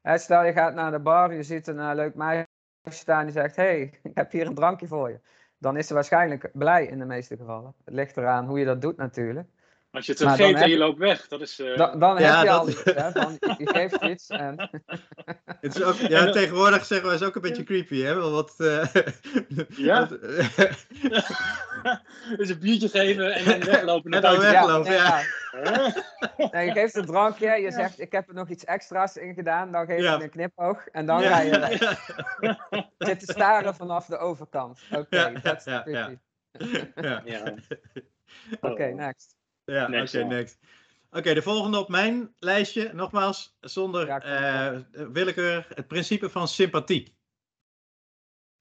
eh, stel je gaat naar de bar, je ziet een eh, leuk meisje staan die zegt: hey, ik heb hier een drankje voor je. Dan is ze waarschijnlijk blij in de meeste gevallen. Het ligt eraan hoe je dat doet natuurlijk. Als je het Maar dan vergeet en heb je loopt weg, dat is. eh, Da- dan Ja, heb je dat- al iets. Hè, van, je geeft iets en Het is ook, ja, tegenwoordig zeggen we is ook een beetje creepy, hè? Wel Wat, eh, Ja? wat- dus een biertje geven en dan weglopen naar En dan. Weglopen, ja. Huh? Nee, je geeft een drankje, je zegt ik heb er nog iets extra's in gedaan, dan geef Ja. je een knipoog en dan Ja. ga je weg. zit te staren vanaf de overkant. Oké, Ja, that's ja, creepy. ja. Ja. Oké, Oh. next. Ja, oké, Next one. next. Oké, de volgende op mijn lijstje, nogmaals, zonder Ja, eh, willekeur, het principe van sympathie.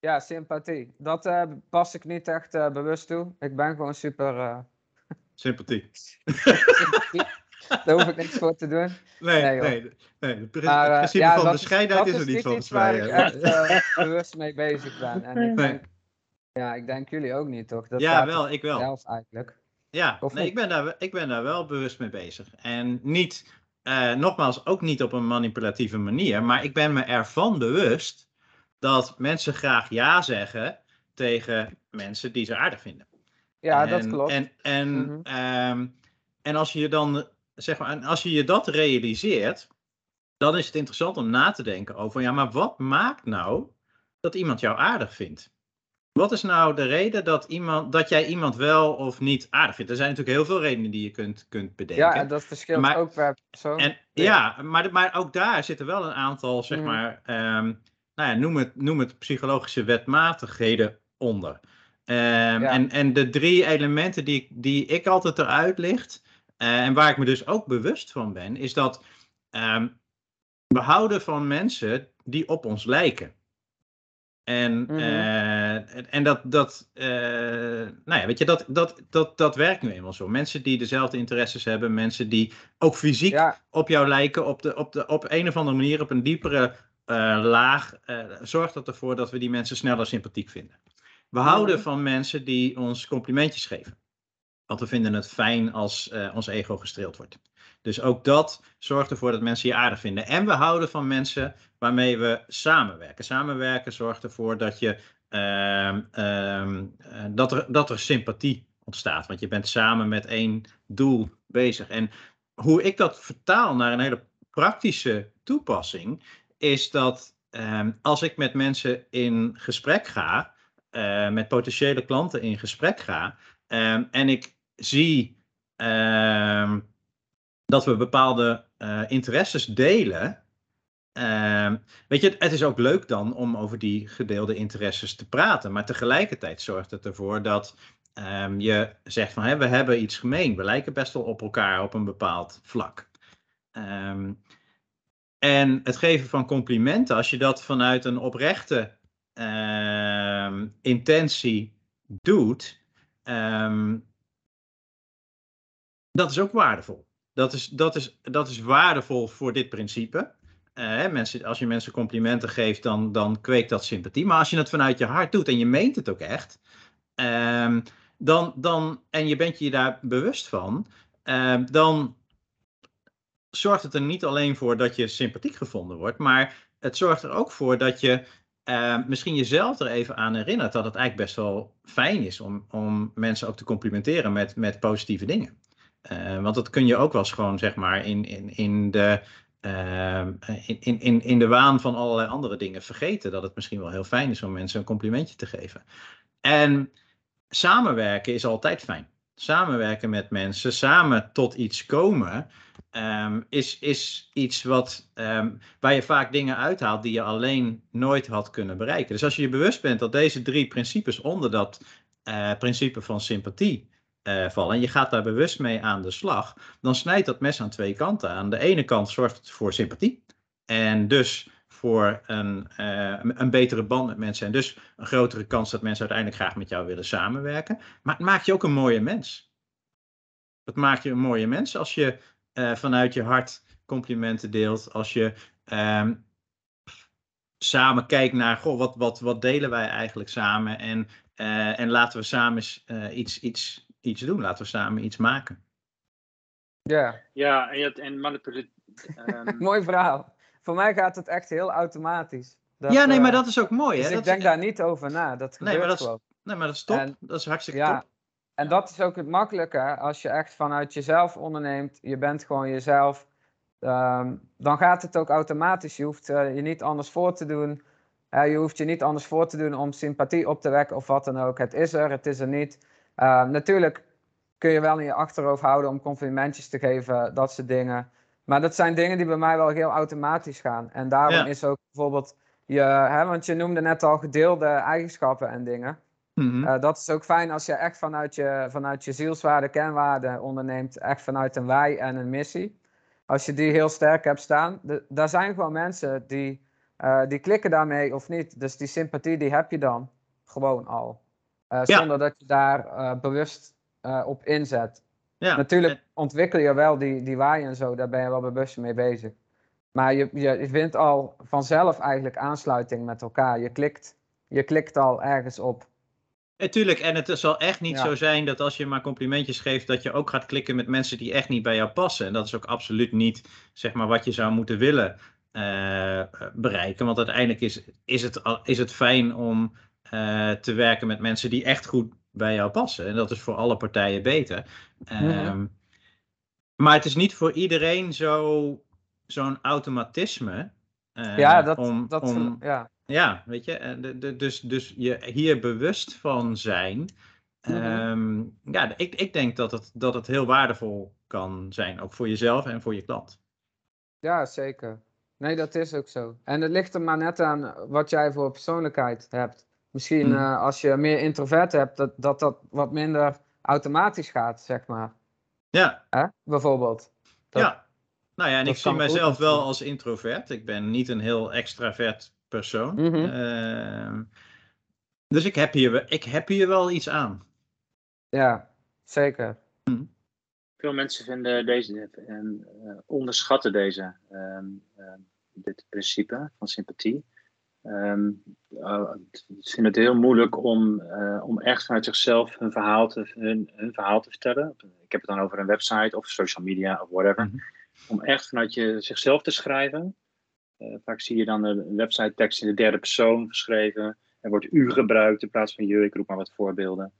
Ja, sympathie. Dat eh, pas ik niet echt eh, bewust toe. Ik ben gewoon super. eh, Sympathie. sympathiek. Daar hoef ik niks voor te doen. Nee, Nee, nee, het Maar, principe ja, van dat is- bescheidenheid dat is er niet volgens waar mij. ik hè. echt eh, bewust mee bezig ben. En ik Nee. denk, ja, ik denk jullie ook niet, toch? Dat ja, wel, ik wel. zelf eigenlijk. Ja, nee, ik, ben daar, ik ben daar wel bewust mee bezig. En niet, eh, nogmaals, ook niet op een manipulatieve manier, maar ik ben me ervan bewust dat mensen graag ja zeggen tegen mensen die ze aardig vinden. Ja, en, dat klopt. En, en, Mhm. ehm, en als je dan, zeg maar, en als je je dat realiseert, dan is het interessant om na te denken over, ja, maar wat maakt nou dat iemand jou aardig vindt? Wat is nou de reden dat, iemand, dat jij iemand wel of niet aardig vindt? Er zijn natuurlijk heel veel redenen die je kunt, kunt bedenken. ja, en dat verschilt Maar- ook per persoon. En Ja. ja, maar, maar ook daar zitten wel een aantal, zeg Mhm. maar, ehm, nou ja, noem, het, noem het psychologische wetmatigheden onder. Ehm, en, en de drie elementen die, ik- die ik altijd eruit licht, eh, en waar ik me dus ook bewust van ben, is dat ehm, we houden van mensen die op ons lijken. En, eh, en- en dat, dat, eh, nou ja, weet je, dat, dat, dat, dat werkt nu eenmaal zo. Mensen die dezelfde interesses hebben, mensen die ook fysiek Ja, op jou lijken, op, de, op, de, op een of andere manier, op een diepere eh, laag, eh, zorgt dat ervoor dat we die mensen sneller sympathiek vinden. We houden Mhm. van mensen die ons complimentjes geven. Want we vinden het fijn als eh, ons ego gestreeld wordt. Dus ook dat zorgt ervoor dat mensen je aardig vinden. En we houden van mensen waarmee we samenwerken. Samenwerken zorgt ervoor dat, je, eh, dat, er, dat er sympathie ontstaat. Want je bent samen met één doel bezig. En hoe ik dat vertaal naar een hele praktische toepassing, is dat ehm, als ik met mensen in gesprek ga, eh, met potentiële klanten in gesprek ga, ehm, en ik zie ehm, dat we bepaalde eh, interesses delen. Ehm, weet je, het is ook leuk dan om over die gedeelde interesses te praten, maar tegelijkertijd zorgt het ervoor dat ehm, je zegt van hé, we hebben iets gemeen, we lijken best wel op elkaar op een bepaald vlak. Ehm, en het geven van complimenten, als je dat vanuit een oprechte intentie doet, dat is ook waardevol. Dat is, dat is, dat is waardevol voor dit principe. Eh, mensen, als je mensen complimenten geeft, dan, dan kweekt dat sympathie. Maar als je het vanuit je hart doet en je meent het ook echt, ehm, dan, dan, en je bent je daar bewust van, ehm, dan zorgt het er niet alleen voor dat je sympathiek gevonden wordt, maar het zorgt er ook voor dat je eh, misschien jezelf er even aan herinnert dat het eigenlijk best wel fijn is om, om mensen ook te complimenteren met, met positieve dingen. Want dat kun je ook wel eens gewoon, zeg maar, in, in, in, de, eh, in, in, in, in de waan van allerlei andere dingen vergeten. Dat het misschien wel heel fijn is om mensen een complimentje te geven. En samenwerken is altijd fijn. Samenwerken met mensen, samen tot iets komen. ehm, is, is iets wat, ehm, waar je vaak dingen uithaalt die je alleen nooit had kunnen bereiken. Dus als je je bewust bent dat deze drie principes onder dat eh, principe van sympathie eh, vallen en je gaat daar bewust mee aan de slag, dan snijdt dat mes aan twee kanten. Aan de ene kant zorgt het voor sympathie en dus voor een, eh, een betere band met mensen en dus een grotere kans dat mensen uiteindelijk graag met jou willen samenwerken. Maar het maakt je ook een mooie mens. Het maakt je een mooie mens als je eh, vanuit je hart complimenten deelt, als je ehm, samen kijkt naar, goh, wat, wat, wat delen wij eigenlijk samen en, en laten we samen iets, iets, iets doen, laten we samen iets maken. Ja. Ja, en, en manipuleren. Mooi verhaal. Voor mij gaat het echt heel automatisch. Dat, ja, nee, maar eh, dat is ook mooi. Dus hè? ik Dat denk is, daar niet over na. Dat Nee, gebeurt maar dat is- gewoon. nee, maar dat is top. En- dat is hartstikke Ja, top. en dat is ook het makkelijke. Als je echt vanuit jezelf onderneemt, je bent gewoon jezelf, ehm, dan gaat het ook automatisch. Je hoeft eh, je niet anders voor te doen. Eh, je hoeft je niet anders voor te doen om sympathie op te wekken of wat dan ook. Het is er, het is er niet. Eh, natuurlijk kun je wel in je achterhoofd houden om complimentjes te geven, dat soort dingen. Maar dat zijn dingen die bij mij wel heel automatisch gaan. En daarom Ja. is ook bijvoorbeeld je, hè, want je noemde net al gedeelde eigenschappen en dingen. Mhm. Uh, dat is ook fijn als je echt vanuit je, vanuit je zielswaarde, kenwaarde onderneemt. Echt vanuit een wij en een missie. Als je die heel sterk hebt staan. De, daar zijn gewoon mensen die, uh, die klikken daarmee of niet. Dus die sympathie die heb je dan gewoon al. Uh, Ja. Zonder dat je daar uh, bewust uh, op inzet. ja. Natuurlijk ontwikkel je wel die, die wij en zo. Daar ben je wel bewust mee bezig. Maar je, je, je vindt al vanzelf eigenlijk aansluiting met elkaar. Je klikt, je klikt al ergens op. Natuurlijk, en het zal echt niet Ja. zo zijn dat als je maar complimentjes geeft, dat je ook gaat klikken met mensen die echt niet bij jou passen. En dat is ook absoluut niet zeg maar, wat je zou moeten willen eh, bereiken. Want uiteindelijk is, is, het, is het fijn om eh, te werken met mensen die echt goed bij jou passen. En dat is voor alle partijen beter. Ehm, Maar het is niet voor iedereen zo, zo'n automatisme. eh, ja, dat, om, dat om, ja. ja, weet je, en de- de- dus, dus je hier bewust van zijn. Mhm. ehm, ja, ik, ik denk dat het, dat het heel waardevol kan zijn, ook voor jezelf en voor je klant. Ja, zeker. Nee, dat is ook zo. En het ligt er maar net aan wat jij voor persoonlijkheid hebt. Misschien Hmm. eh, als je meer introvert hebt, dat, dat dat wat minder automatisch gaat, zeg maar. Ja, Hè? Bijvoorbeeld. Dat- ja. Nou ja, en ik zie goed mijzelf wel als introvert. Ik ben niet een heel extravert persoon. Mhm. Ehm, dus ik heb, hier, wel- ik heb hier wel iets aan. Ja, zeker. Veel mensen vinden deze, en, eh, onderschatten deze, ehm, ehm, dit principe van sympathie. Ehm uh, ze vinden het heel moeilijk om, eh, om echt vanuit zichzelf hun verhaal, te, hun, hun verhaal te vertellen. Ik heb het dan over een website of social media of whatever. Mhm. Om echt vanuit je, zichzelf te schrijven. Eh, vaak zie je dan een website tekst in de derde persoon geschreven. Er wordt u gebruikt in plaats van je. Ik roep maar wat voorbeelden.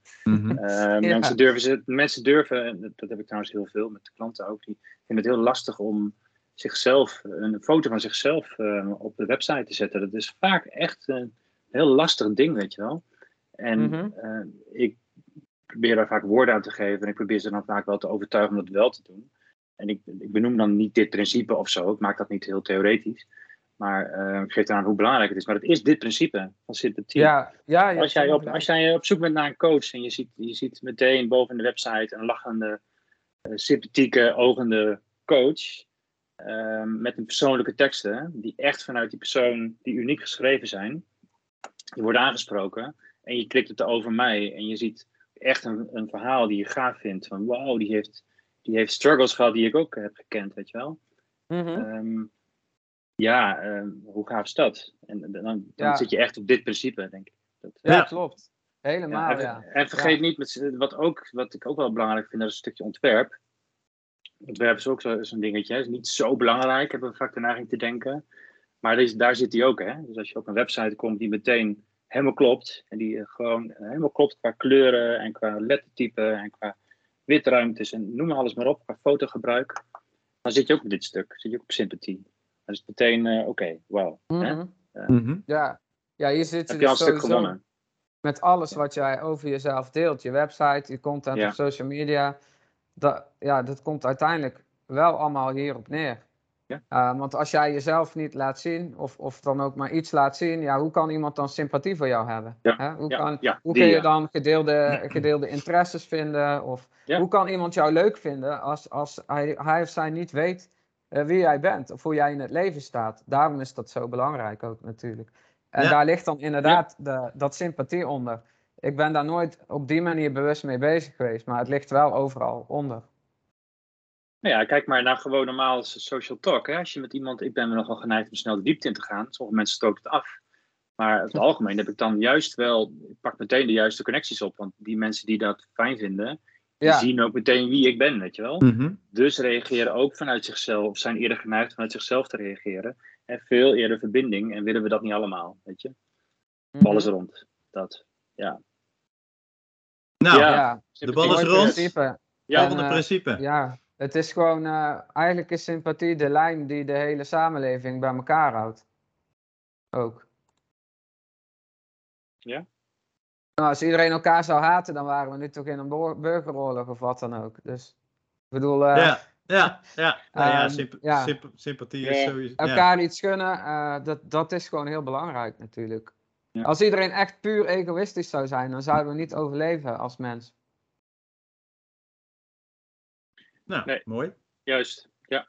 Eh, mensen, durven ze, mensen durven, en dat- dat heb ik trouwens heel veel met de klanten ook, die vinden het heel lastig om zichzelf, een foto van zichzelf eh, op de website te zetten. Dat is vaak echt een heel lastig ding, weet je wel. En Mhm. eh, ik probeer daar vaak woorden aan te geven en ik probeer ze dan vaak wel te overtuigen om dat wel te doen. En ik, ik benoem dan niet dit principe of zo, ik maak dat niet heel theoretisch. Maar eh, ik geef aan hoe belangrijk het is. Maar het is dit principe van sympathie Ja, ja, je als, jij op, als jij op zoek bent naar een coach en je ziet, je ziet meteen boven de website een lachende, eh, sympathieke, ogende coach. Ehm, met een persoonlijke teksten, die echt vanuit die persoon, die uniek geschreven zijn. Je wordt aangesproken en je klikt het over mij en je ziet echt een, een verhaal die je gaaf vindt. Van wow, die heeft, die heeft struggles gehad die ik ook heb gekend, weet je wel. Mhm. Ehm, ja, ehm, hoe gaaf is dat? En dan, dan Ja. zit je echt op dit principe, denk ik. Dat, ja, Ja. klopt. Helemaal, en, ja. en vergeet niet, met, wat, ook, wat ik ook wel belangrijk vind, dat is een stukje ontwerp. Ontwerp is ook zo- zo'n dingetje, hè. is niet zo belangrijk, hebben we vaak de neiging te denken. Maar daar, is- daar zit die ook, hè. Dus als je op een website komt die meteen helemaal klopt, en die eh, gewoon helemaal klopt qua kleuren en qua lettertype en qua witruimtes en noem maar alles maar op, qua fotogebruik, dan zit je ook op dit stuk, zit je ook op sympathie. Dan is het meteen, eh, oké, wauw. hè. Mhm. Mhm. Ja. ja, hier zit je Heb je al een dus stuk gewonnen. met alles wat jij over jezelf deelt. Je website, je content Ja. op social media. Dat, ja, dat komt uiteindelijk wel allemaal hierop neer. Ja. Uh, want als jij jezelf niet laat zien, of, of dan ook maar iets laat zien, ja, hoe kan iemand dan sympathie voor jou hebben? Ja. Hè? Hoe, Ja, kan, hoe die, kun je ja. dan gedeelde, gedeelde interesses vinden? Of hoe kan iemand jou leuk vinden als, als hij, hij of zij niet weet eh, wie jij bent of hoe jij in het leven staat? Daarom is dat zo belangrijk ook natuurlijk. En daar ligt dan inderdaad de, dat sympathie onder. Ik ben daar nooit op die manier bewust mee bezig geweest, maar het ligt wel overal onder. Nou ja, kijk maar naar gewoon normaal social talk. Hè? Als je met iemand, ik ben nogal geneigd om snel de diepte in te gaan. Sommige mensen stoten het af. Maar over het algemeen heb ik dan juist wel, ik pak meteen de juiste connecties op. Want die mensen die dat fijn vinden, die Ja, zien ook meteen wie ik ben, weet je wel. Mhm. Dus reageren ook vanuit zichzelf, zijn eerder geneigd vanuit zichzelf te reageren. En veel eerder verbinding. En willen we dat niet allemaal, weet je. mhm. Alles rond. Dat. Ja. Nou, Ja. ja, de bal is rond. principe. Ja, volgende eh, principe. Ja, het is gewoon, eh, eigenlijk is sympathie de lijn die de hele samenleving bij elkaar houdt. Ook. Ja? Nou, als iedereen elkaar zou haten, dan waren we nu toch in een burgeroorlog of wat dan ook. Dus, ik bedoel, eh, ja, ja, ja. Nou ja, Ehm, symp- ja. symp- sympathie is Ja. sowieso. Ja. elkaar iets gunnen, eh, dat, dat is gewoon heel belangrijk natuurlijk. Ja. Als iedereen echt puur egoïstisch zou zijn, dan zouden we niet overleven als mens. Nou, Nee. mooi. juist. Ja.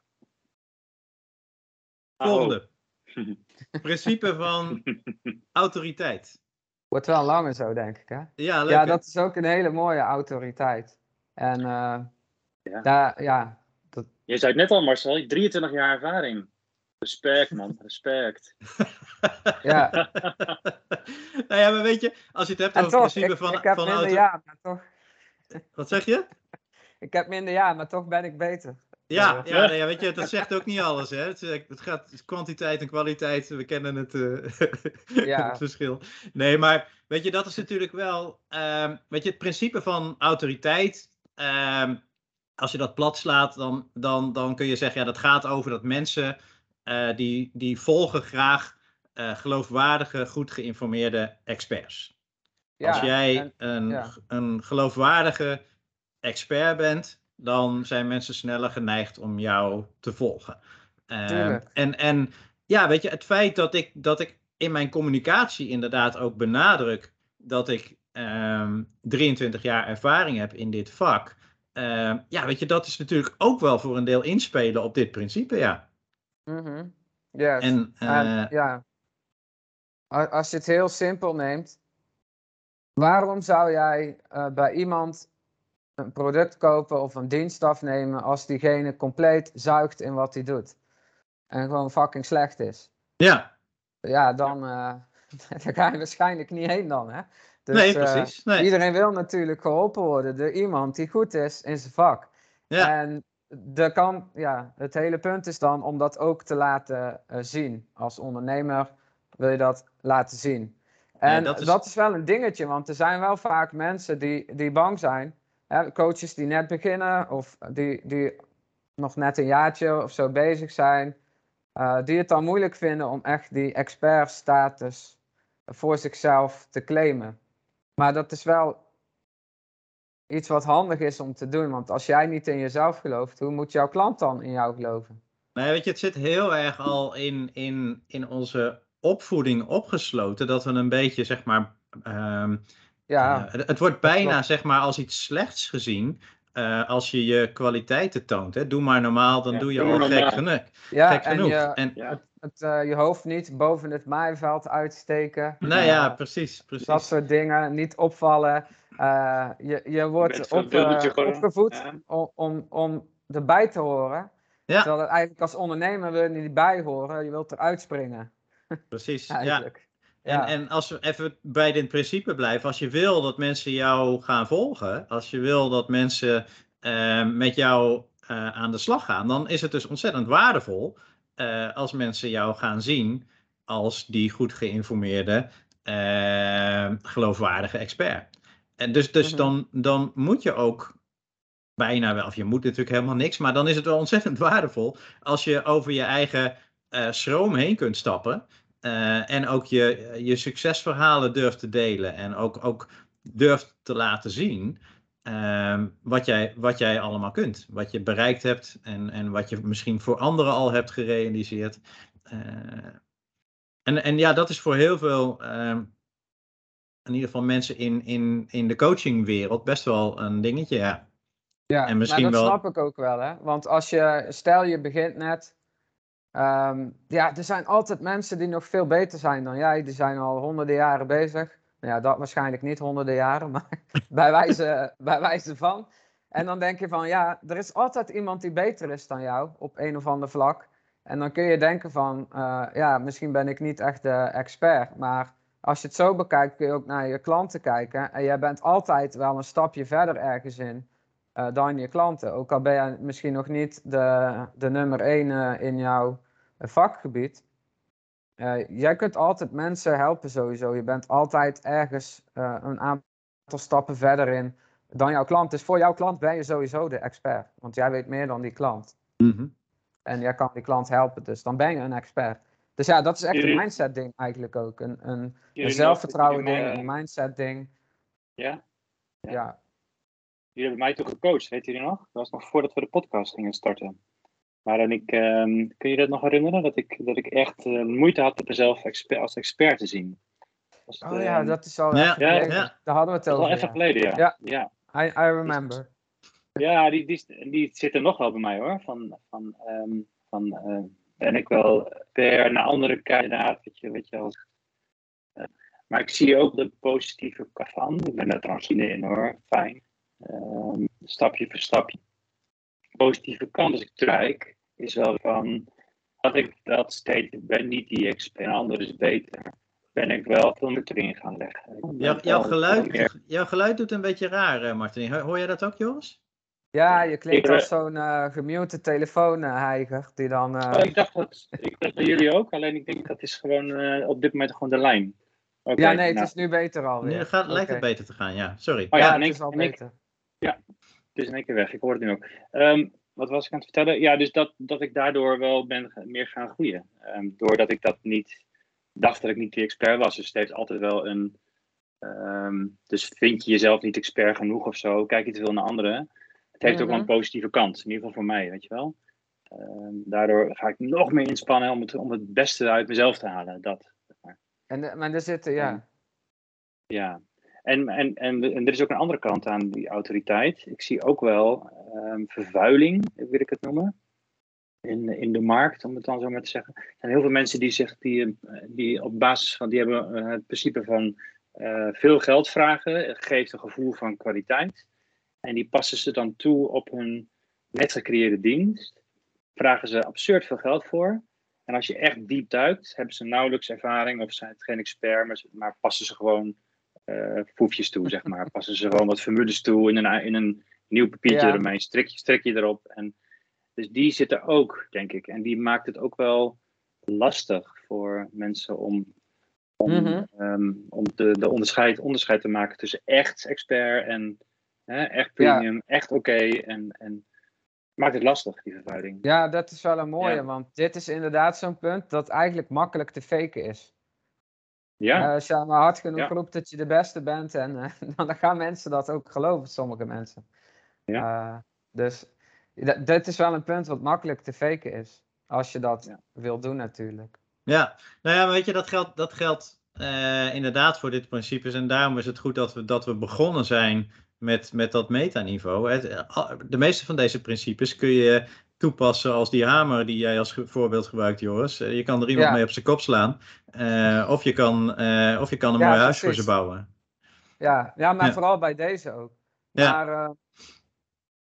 Volgende. Principe van autoriteit. Wordt wel langer zo, denk ik. Hè? Ja, leuk. Ja, dat is ook een hele mooie autoriteit. En eh, Ja. daar, ja, dat, Je zei het net al, Marcel, je hebt 23 jaar ervaring. Respect, man. Respect. ja. nou ja, maar weet je, als je het hebt En over het principe ik, van, ik heb van minder auto... jaar, maar toch, Wat zeg je? ik heb minder jaar, maar toch ben ik beter. Ja, Ja. ja, nee, ja, weet je, dat zegt ook niet alles. Hè? Het, het gaat kwantiteit en kwaliteit. We kennen het, eh, Ja. het verschil. Nee, maar weet je, dat is natuurlijk wel. ehm, weet je, het principe van autoriteit. ehm, als je dat plat slaat, dan, dan, dan kun je zeggen, ja, dat gaat over dat mensen eh, die, die volgen graag eh, geloofwaardige, goed geïnformeerde experts. Ja, Als jij en- een, ja. een geloofwaardige expert bent, dan zijn mensen sneller geneigd om jou te volgen. Ehm, en, en ja, weet je, het feit dat ik, dat ik in mijn communicatie inderdaad ook benadruk dat ik ehm, 23 jaar ervaring heb in dit vak. ehm, ja, weet je, dat is natuurlijk ook wel voor een deel inspelen op dit principe, ja. Mhm. Yes. En, En, eh, ja. Als je het heel simpel neemt, waarom zou jij eh, bij iemand een product kopen of een dienst afnemen als diegene compleet zuigt in wat hij doet? En gewoon fucking slecht is. ja, Ja, dan eh, daar ga je waarschijnlijk niet heen dan, hè? Dus, nee, precies. Nee. Iedereen wil natuurlijk geholpen worden door iemand die goed is in zijn vak. Ja, En de kan, ja, het hele punt is dan om dat ook te laten eh, zien. Als ondernemer wil je dat laten zien. En dat dat, is- is... wel een dingetje, want er zijn wel vaak mensen die, die bang zijn. Hè, coaches die net beginnen of die, die nog net een jaartje of zo bezig zijn. eh, die het dan moeilijk vinden om echt die expertstatus voor zichzelf te claimen. Maar dat is wel iets wat handig is om te doen. Want als jij niet in jezelf gelooft, hoe moet jouw klant dan in jou geloven? Nou, weet je, het zit heel erg al in, in, in onze opvoeding opgesloten. Dat we een beetje, zeg maar. ehm, Ja, eh, het, het wordt bijna, klopt. zeg maar, als iets slechts gezien. eh, als je je kwaliteiten toont. Hè. Doe maar normaal, dan Ja, doe je al gek genoeg. ja gek en genoeg. je, En, Ja. het, eh, je hoofd niet boven het maaiveld uitsteken. nou ja, precies. precies. dat soort dingen, niet opvallen. Eh, je, je wordt op, gewoon. opgevoed Ja. om, om, om erbij te horen. Ja. Terwijl het eigenlijk als ondernemer wil je niet bij horen, je wilt eruit springen. precies. Ja. En, en als we even bij dit principe blijven, als je wil dat mensen jou gaan volgen, als je wil dat mensen eh, met jou eh, aan de slag gaan, dan is het dus ontzettend waardevol eh, als mensen jou gaan zien als die goed geïnformeerde, geloofwaardige expert. En dus dus Mhm. dan, dan moet je ook bijna wel, of je moet natuurlijk helemaal niks, maar dan is het wel ontzettend waardevol als je over je eigen schroom heen kunt stappen. eh, en ook je, je succesverhalen durft te delen en ook, ook durft te laten zien. ehm, wat, jij, wat jij allemaal kunt. Wat je bereikt hebt en, en wat je misschien voor anderen al hebt gerealiseerd. Eh, en, en ja, dat is voor heel veel, ehm, in ieder geval mensen in, in, in de coachingwereld, best wel een dingetje. Ja. Ja, En misschien maar dat wel- snap ik ook wel, hè. Want als je, stel je begint net, ehm, ja, er zijn altijd mensen die nog veel beter zijn dan jij. Die zijn al honderden jaren bezig. Nou ja, dat waarschijnlijk niet honderden jaren, maar bij wijze, bij wijze van. En dan denk je van, ja, er is altijd iemand die beter is dan jou op een of ander vlak. En dan kun je denken van, eh, ja, misschien ben ik niet echt de expert, maar als je het zo bekijkt, kun je ook naar je klanten kijken. En jij bent altijd wel een stapje verder ergens in eh, dan je klanten. Ook al ben je misschien nog niet de, de nummer één eh, in jouw vakgebied. Eh, jij kunt altijd mensen helpen sowieso. Je bent altijd ergens een aantal stappen verder in dan jouw klant. Dus voor jouw klant ben je sowieso de expert. Want jij weet meer dan die klant. Mhm. En jij kan die klant helpen. Dus dan ben je een expert. Dus ja, dat is echt een mindset ding eigenlijk ook. Een, een, zelfvertrouwen ding, een mindset ding. Ja, Ja. Ja. jullie hebben mij toen gecoacht, weet jullie nog? Dat was nog voordat we de podcast gingen starten. Maar dan ik, ehm, kun je dat nog herinneren? Dat ik, dat ik echt eh, moeite had om mezelf exper- als expert te zien. Was het, Oh ja, ehm, dat is al Ja, ja. Daar hadden we het dat is over. al even geleden, ja. Ja. ja. I, I remember. Ja, die, die, die zit er nog wel bij mij hoor. Van, van, ehm, van eh, ben ik wel per naar andere kandidaat, weet je, weet je wel. Eh, maar ik zie ook de positieve kant van. Ik ben daar trouwens in hoor, fijn. Ehm, stapje voor stapje. De positieve kant als ik terugkijk, is wel van dat ik dat steeds ik ben niet die expert, een ander is beter. Ben ik wel veel meer erin gaan leggen. Jouw, jouw, geluid, jouw geluid doet een beetje raar, eh, Martin. Hoor, hoor jij dat ook, Joris? Ja, je klinkt Ik, als eh, zo'n eh gemute telefoonheiger die dan... eh, Oh, ik dacht dat, ik dacht dat jullie ook, alleen ik denk dat is gewoon eh, op dit moment gewoon de lijn. Oké, ja, nee, het nou, is nu beter alweer. Nu gaat, lijkt het beter te gaan, ja. Sorry. Oh Ja, ja, het is al beter. het is in één keer weg, ik hoor het nu ook. Ehm, wat was ik aan het vertellen? Ja, dus dat, dat ik daardoor wel ben meer gaan groeien. Ehm, doordat ik dat niet, dacht dat ik niet die expert was. Dus het heeft altijd wel een, ehm, dus vind je jezelf niet expert genoeg of zo, kijk je te veel naar anderen. Het heeft ook wel een Mhm. positieve kant, in ieder geval voor mij, weet je wel. Ehm, daardoor ga ik nog meer inspannen om het, om het beste uit mezelf te halen. Dat. En, eh, maar er zitten, ja. Ja. Ja, en, en, en, en er is ook een andere kant aan die autoriteit. Ik zie ook wel ehm, vervuiling, wil ik het noemen, in, in de markt, om het dan zo maar te zeggen. Er zijn heel veel mensen die, zich, die, eh, die op basis van, die hebben eh, het principe van eh, veel geld vragen, geeft een gevoel van kwaliteit. En die passen ze dan toe op hun net gecreëerde dienst. Vragen ze absurd veel geld voor. En als je echt diep duikt, hebben ze nauwelijks ervaring of zijn het geen expert, maar, passen ze gewoon eh foefjes toe, zeg maar. Passen ze gewoon wat formules toe in een, in een nieuw papiertje Ja. ermee, strik, strik je erop. En, dus die zitten ook, denk ik. En die maakt het ook wel lastig voor mensen om, om, Mhm. ehm, om de, de onderscheid, onderscheid te maken tussen echt expert en hè, echt premium, echt oké. en, en maakt het lastig, die vervuiling. Ja, dat is wel een mooie, Ja. want dit is inderdaad zo'n punt dat eigenlijk makkelijk te faken is. Ja, Eh, als je maar hard genoeg Ja. roept dat je de beste bent, en, eh, dan gaan mensen dat ook geloven, sommige mensen. Eh, dus dit is wel een punt wat makkelijk te faken is. Als je dat Ja. wil doen natuurlijk. Ja, nou ja, weet je, dat geldt, dat geldt eh, inderdaad voor dit principes. En daarom is het goed dat we, dat we begonnen zijn met, met dat metaniveau. Het- al- De meeste van deze principes kun je toepassen als die hamer die jij als voorbeeld gebruikt, Joris. Eh, Je kan er iemand Ja. mee op zijn kop slaan. eh, of, je kan, eh, of je kan een Ja, mooi huis voor ze bouwen. Ja, ja maar Ja. vooral bij deze ook. Ja. Maar eh,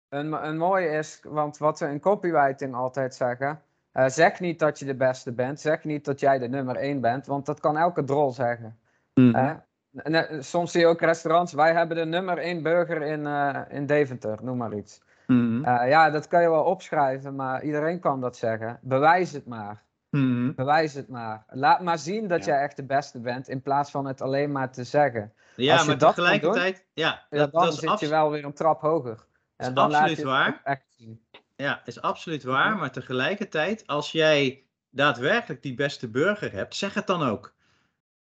een, een mooie is, want wat we in copywriting altijd zeggen, eh, zeg niet dat je de beste bent, zeg niet dat jij de nummer één bent, want dat kan elke drol zeggen. Mhm. En, eh, soms zie je ook restaurants, wij hebben de nummer één burger in, eh, in Deventer, noem maar iets. Mhm. Eh, ja, dat kan je wel opschrijven, maar iedereen kan dat zeggen. Bewijs het maar. Mhm. Bewijs het maar. Laat maar zien dat Ja. jij echt de beste bent, in plaats van het alleen maar te zeggen. Ja, Als je maar tegelijkertijd, ja, Ja, dat, dan dat is zit je wel weer een trap hoger. En is dan laat absoluut je waar. echt zien. Ja, is absoluut waar. Maar tegelijkertijd, als jij daadwerkelijk die beste burger hebt, zeg het dan ook.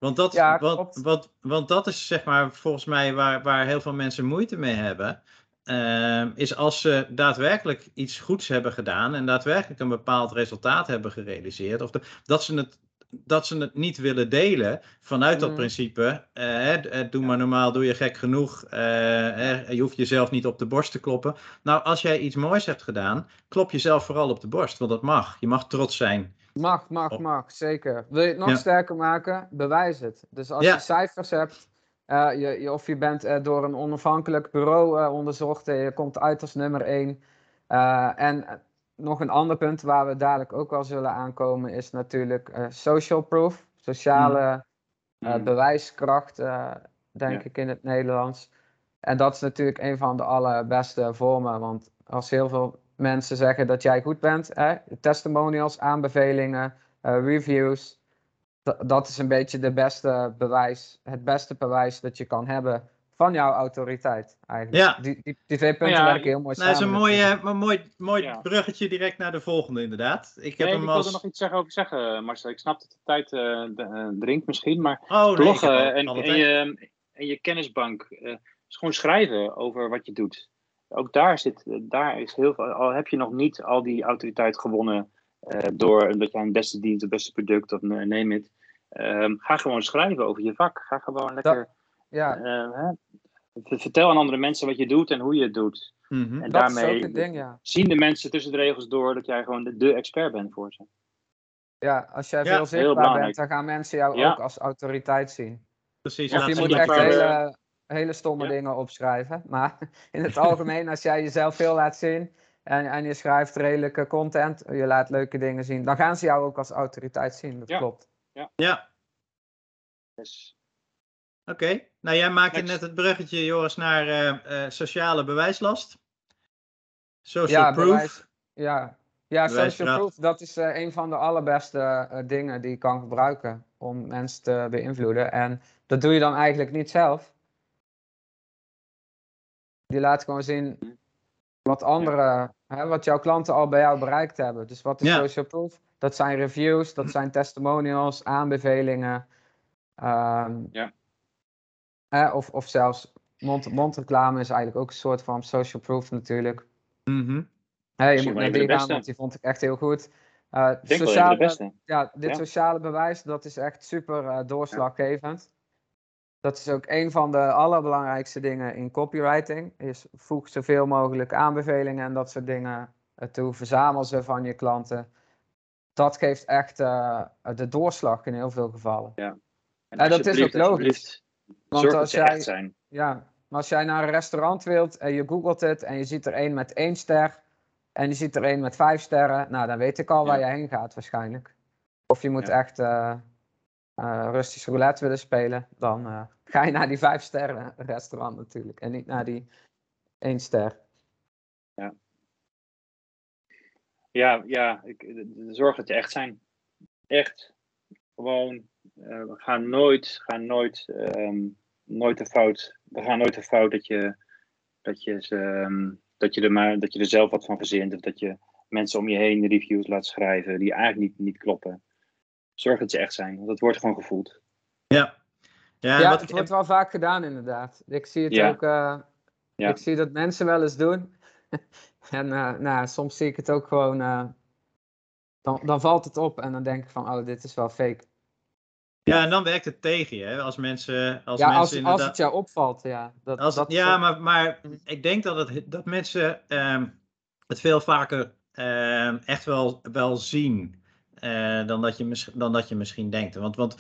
Want dat, Ja, want, klopt. want, dat is zeg maar volgens mij waar, waar heel veel mensen moeite mee hebben. ehm, is als ze daadwerkelijk iets goeds hebben gedaan en daadwerkelijk een bepaald resultaat hebben gerealiseerd, of de- dat, ze het, dat ze het niet willen delen vanuit dat Mm. principe. eh, eh, doe maar normaal, doe je gek genoeg. eh, je hoeft jezelf niet op de borst te kloppen. Nou, als jij iets moois hebt gedaan, klop jezelf vooral op de borst, want dat mag. Je mag trots zijn. Mag, mag, Oh. mag, zeker. Wil je het nog Ja. sterker maken? Bewijs het. Dus als Ja. je cijfers hebt, eh, je, je- of je bent eh, door een onafhankelijk bureau eh, onderzocht en je komt uit als nummer één. En nog een ander punt waar we dadelijk ook wel zullen aankomen is natuurlijk social proof, sociale eh, Mm. bewijskracht, denk Ja. ik in het Nederlands. En dat is natuurlijk een van de allerbeste vormen, want als heel veel mensen zeggen dat jij goed bent, hè, testimonials, aanbevelingen, eh, reviews, da- dat is een beetje de beste bewijs, het beste bewijs dat je kan hebben van jouw autoriteit eigenlijk. Ja. Die, die, die twee punten ja, werken heel mooi Nou, dat is samen. een mooi, natuurlijk. eh, een mooi, mooi Ja. bruggetje direct naar de volgende, inderdaad. Ik heb Nee, hem ik als. wilde nog iets zeggen over zeggen, Marcel. Ik snap dat de tijd eh, de- eh, dringt misschien, maar Oh, bloggen en, en, je, en je kennisbank. eh, is gewoon schrijven over wat je doet. Ook daar zit, daar is heel veel. Al heb je nog niet al die autoriteit gewonnen eh, door dat je een beste dienst, het beste product of ne- neem het. Ehm, ga gewoon schrijven over je vak. Ga gewoon lekker. Ja, eh, vertel aan andere mensen wat je doet en hoe je het doet. Mhm. En dat is daarmee ding, ja. zien de mensen tussen de regels door dat jij gewoon de, de expert bent voor ze. Ja, als jij Ja, veel zichtbaar bent, dan gaan mensen jou Ja. ook als autoriteit zien. Precies. Of je moet dat echt hele, hele stomme ja. dingen opschrijven. Maar in het algemeen, als jij jezelf veel laat zien en, en je schrijft redelijke content, je laat leuke dingen zien, dan gaan ze jou ook als autoriteit zien. Dat Ja. klopt. Ja, Dus, oké. Nou, jij maakte Next. net het bruggetje, Joris, naar eh, eh, sociale bewijslast. Social Ja, proof. bewijs- Ja, ja social proof, dat is eh, een van de allerbeste eh, dingen die je kan gebruiken om mensen te beïnvloeden. En dat doe je dan eigenlijk niet zelf. Je laat gewoon zien wat andere, hè, wat jouw klanten al bij jou bereikt hebben. Dus wat is Ja. social proof? Dat zijn reviews, dat zijn testimonials, aanbevelingen. ehm, Ja. hè, of, of zelfs mond- mondreclame is eigenlijk ook een soort van social proof natuurlijk. Mhm. Hè, je Misschien moet naar die gaan, want die vond ik echt heel goed. Uh, sociale, ja, dit Ja. sociale bewijs, dat is echt super eh, doorslaggevend. Dat is ook een van de allerbelangrijkste dingen in copywriting. Is voeg zoveel mogelijk aanbevelingen en dat soort dingen eh, toe. Verzamel ze van je klanten. Dat geeft echt eh, de doorslag in heel veel gevallen. En Ja, dat is ook logisch. Want als jij, zijn. ja, maar als jij naar een restaurant wilt en je googelt het en je ziet er één met één ster en je ziet er één met vijf sterren, nou dan weet ik al waar je heen gaat waarschijnlijk. Of je moet Ja. echt eh eh, Russisch roulette willen spelen, dan eh, ga je naar die vijf sterren restaurant natuurlijk en niet naar die één ster. Ja, ja ik, eh, zorg dat je echt zijn. Echt. Gewoon. eh, we gaan nooit, gaan nooit, ehm, nooit de fout. We gaan nooit de fout dat je, dat je, ehm, dat je, er maar, dat je er zelf wat van verzint. Of dat je mensen om je heen reviews laat schrijven die eigenlijk niet, niet kloppen. Zorg dat ze echt zijn, want het wordt gewoon gevoeld. Ja. Ja, Ja, wat, het wordt wel vaak gedaan inderdaad. Ik zie het Ja. ook, eh, Ja. ik zie dat mensen wel eens doen. en eh, nou, soms zie ik het ook gewoon, eh, dan, dan valt het op en dan denk ik van, oh, dit is wel fake. ja, en dan werkt het tegen je. Hè? Als mensen, als ja, mensen als, als inderdaad... het jou opvalt, ja. Dat, Als, dat ja, maar, maar ik denk dat, het, dat mensen ehm, het veel vaker ehm, echt wel, wel zien eh, dan, dat je dan dat je misschien denkt. Want, want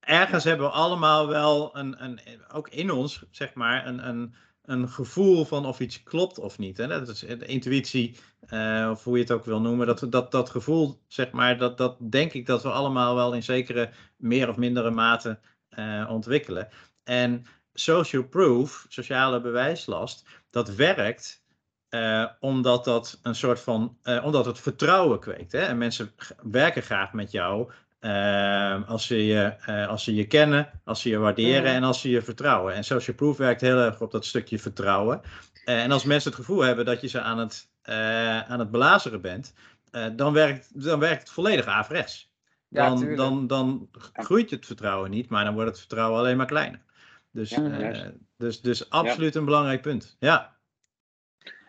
ergens hebben we allemaal wel, een, een, ook in ons, zeg maar, een, een, een gevoel van of iets klopt of niet. Hè? Dat is de intuïtie, eh, of hoe je het ook wil noemen. Dat, dat, dat gevoel, zeg maar, dat, dat denk ik dat we allemaal wel in zekere meer of mindere mate eh, ontwikkelen. En social proof, sociale bewijslast, dat werkt eh, omdat dat een soort van, eh, omdat het vertrouwen kweekt. Hè? En mensen werken graag met jou eh, als, ze je, als ze je kennen, als ze je waarderen en als ze je vertrouwen. En social proof werkt heel erg op dat stukje vertrouwen. En als mensen het gevoel hebben dat je ze aan het, aan het belazeren bent, dan, werkt, dan werkt het volledig averechts. Dan, dan, dan groeit het vertrouwen niet, maar dan wordt het vertrouwen alleen maar kleiner. Dus, Ja, dus, dus absoluut een belangrijk punt. Ja,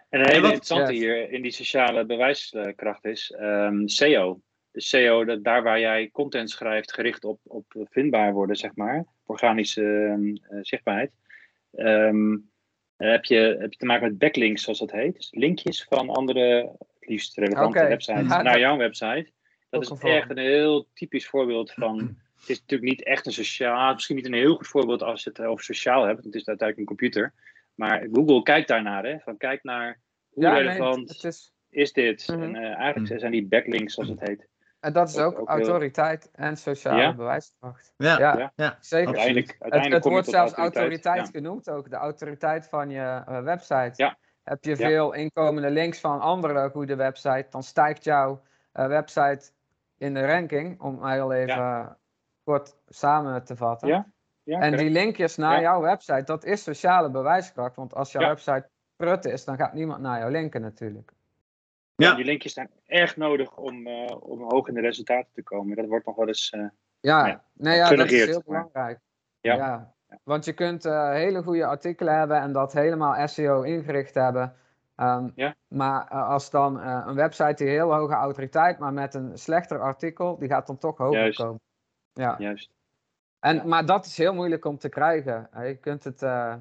En een hele wat- interessante Yes. hier in die sociale bewijskracht is ehm, SEO. De SEO, dat, daar waar jij content schrijft gericht op, op vindbaar worden, zeg maar, organische ehm, eh, zichtbaarheid, ehm, heb, je, heb je te maken met backlinks, zoals dat heet. Dus linkjes van andere, het liefst relevante websites, Ja, naar jouw website. Dat is echt een heel typisch voorbeeld van. Het is natuurlijk niet echt een sociaal, misschien niet een heel goed voorbeeld als je het over sociaal hebt, want het is uiteindelijk een computer. Maar Google kijkt daarnaar, hè? Van kijk naar hoe Ja, nee, relevant het is, is dit. Mhm. En eh, eigenlijk zijn die backlinks, zoals het heet. en dat is Ook- ook, ook heel- autoriteit en sociale Ja? bewijskracht. Ja, Ja, zeker. Uiteindelijk, Het, uiteindelijk het je wordt zelfs autoriteit. autoriteit genoemd ook, de autoriteit van je eh, website. Ja. Heb je Ja. veel inkomende links van andere goede websites, dan stijgt jouw eh, website in de ranking, om heel even eh, kort samen te vatten. Ja, en die linkjes naar Ja. jouw website, dat is sociale bewijskracht, want als jouw Ja. website prut is, dan gaat niemand naar jou linken natuurlijk. Ja. Die linkjes zijn echt nodig om, eh, om hoog in de resultaten te komen. Dat wordt nog wel eens. eh, Ja, Ja, nee, ja dat is heel belangrijk. Ja. Ja. Want je kunt eh, hele goede artikelen hebben en dat helemaal SEO ingericht hebben. Ehm, Ja. Maar als dan eh, een website die heel hoge autoriteit, maar met een slechter artikel, die gaat dan toch hoger Juist. komen. Ja. juist. En, Ja. Maar dat is heel moeilijk om te krijgen. Je kunt, het, eh,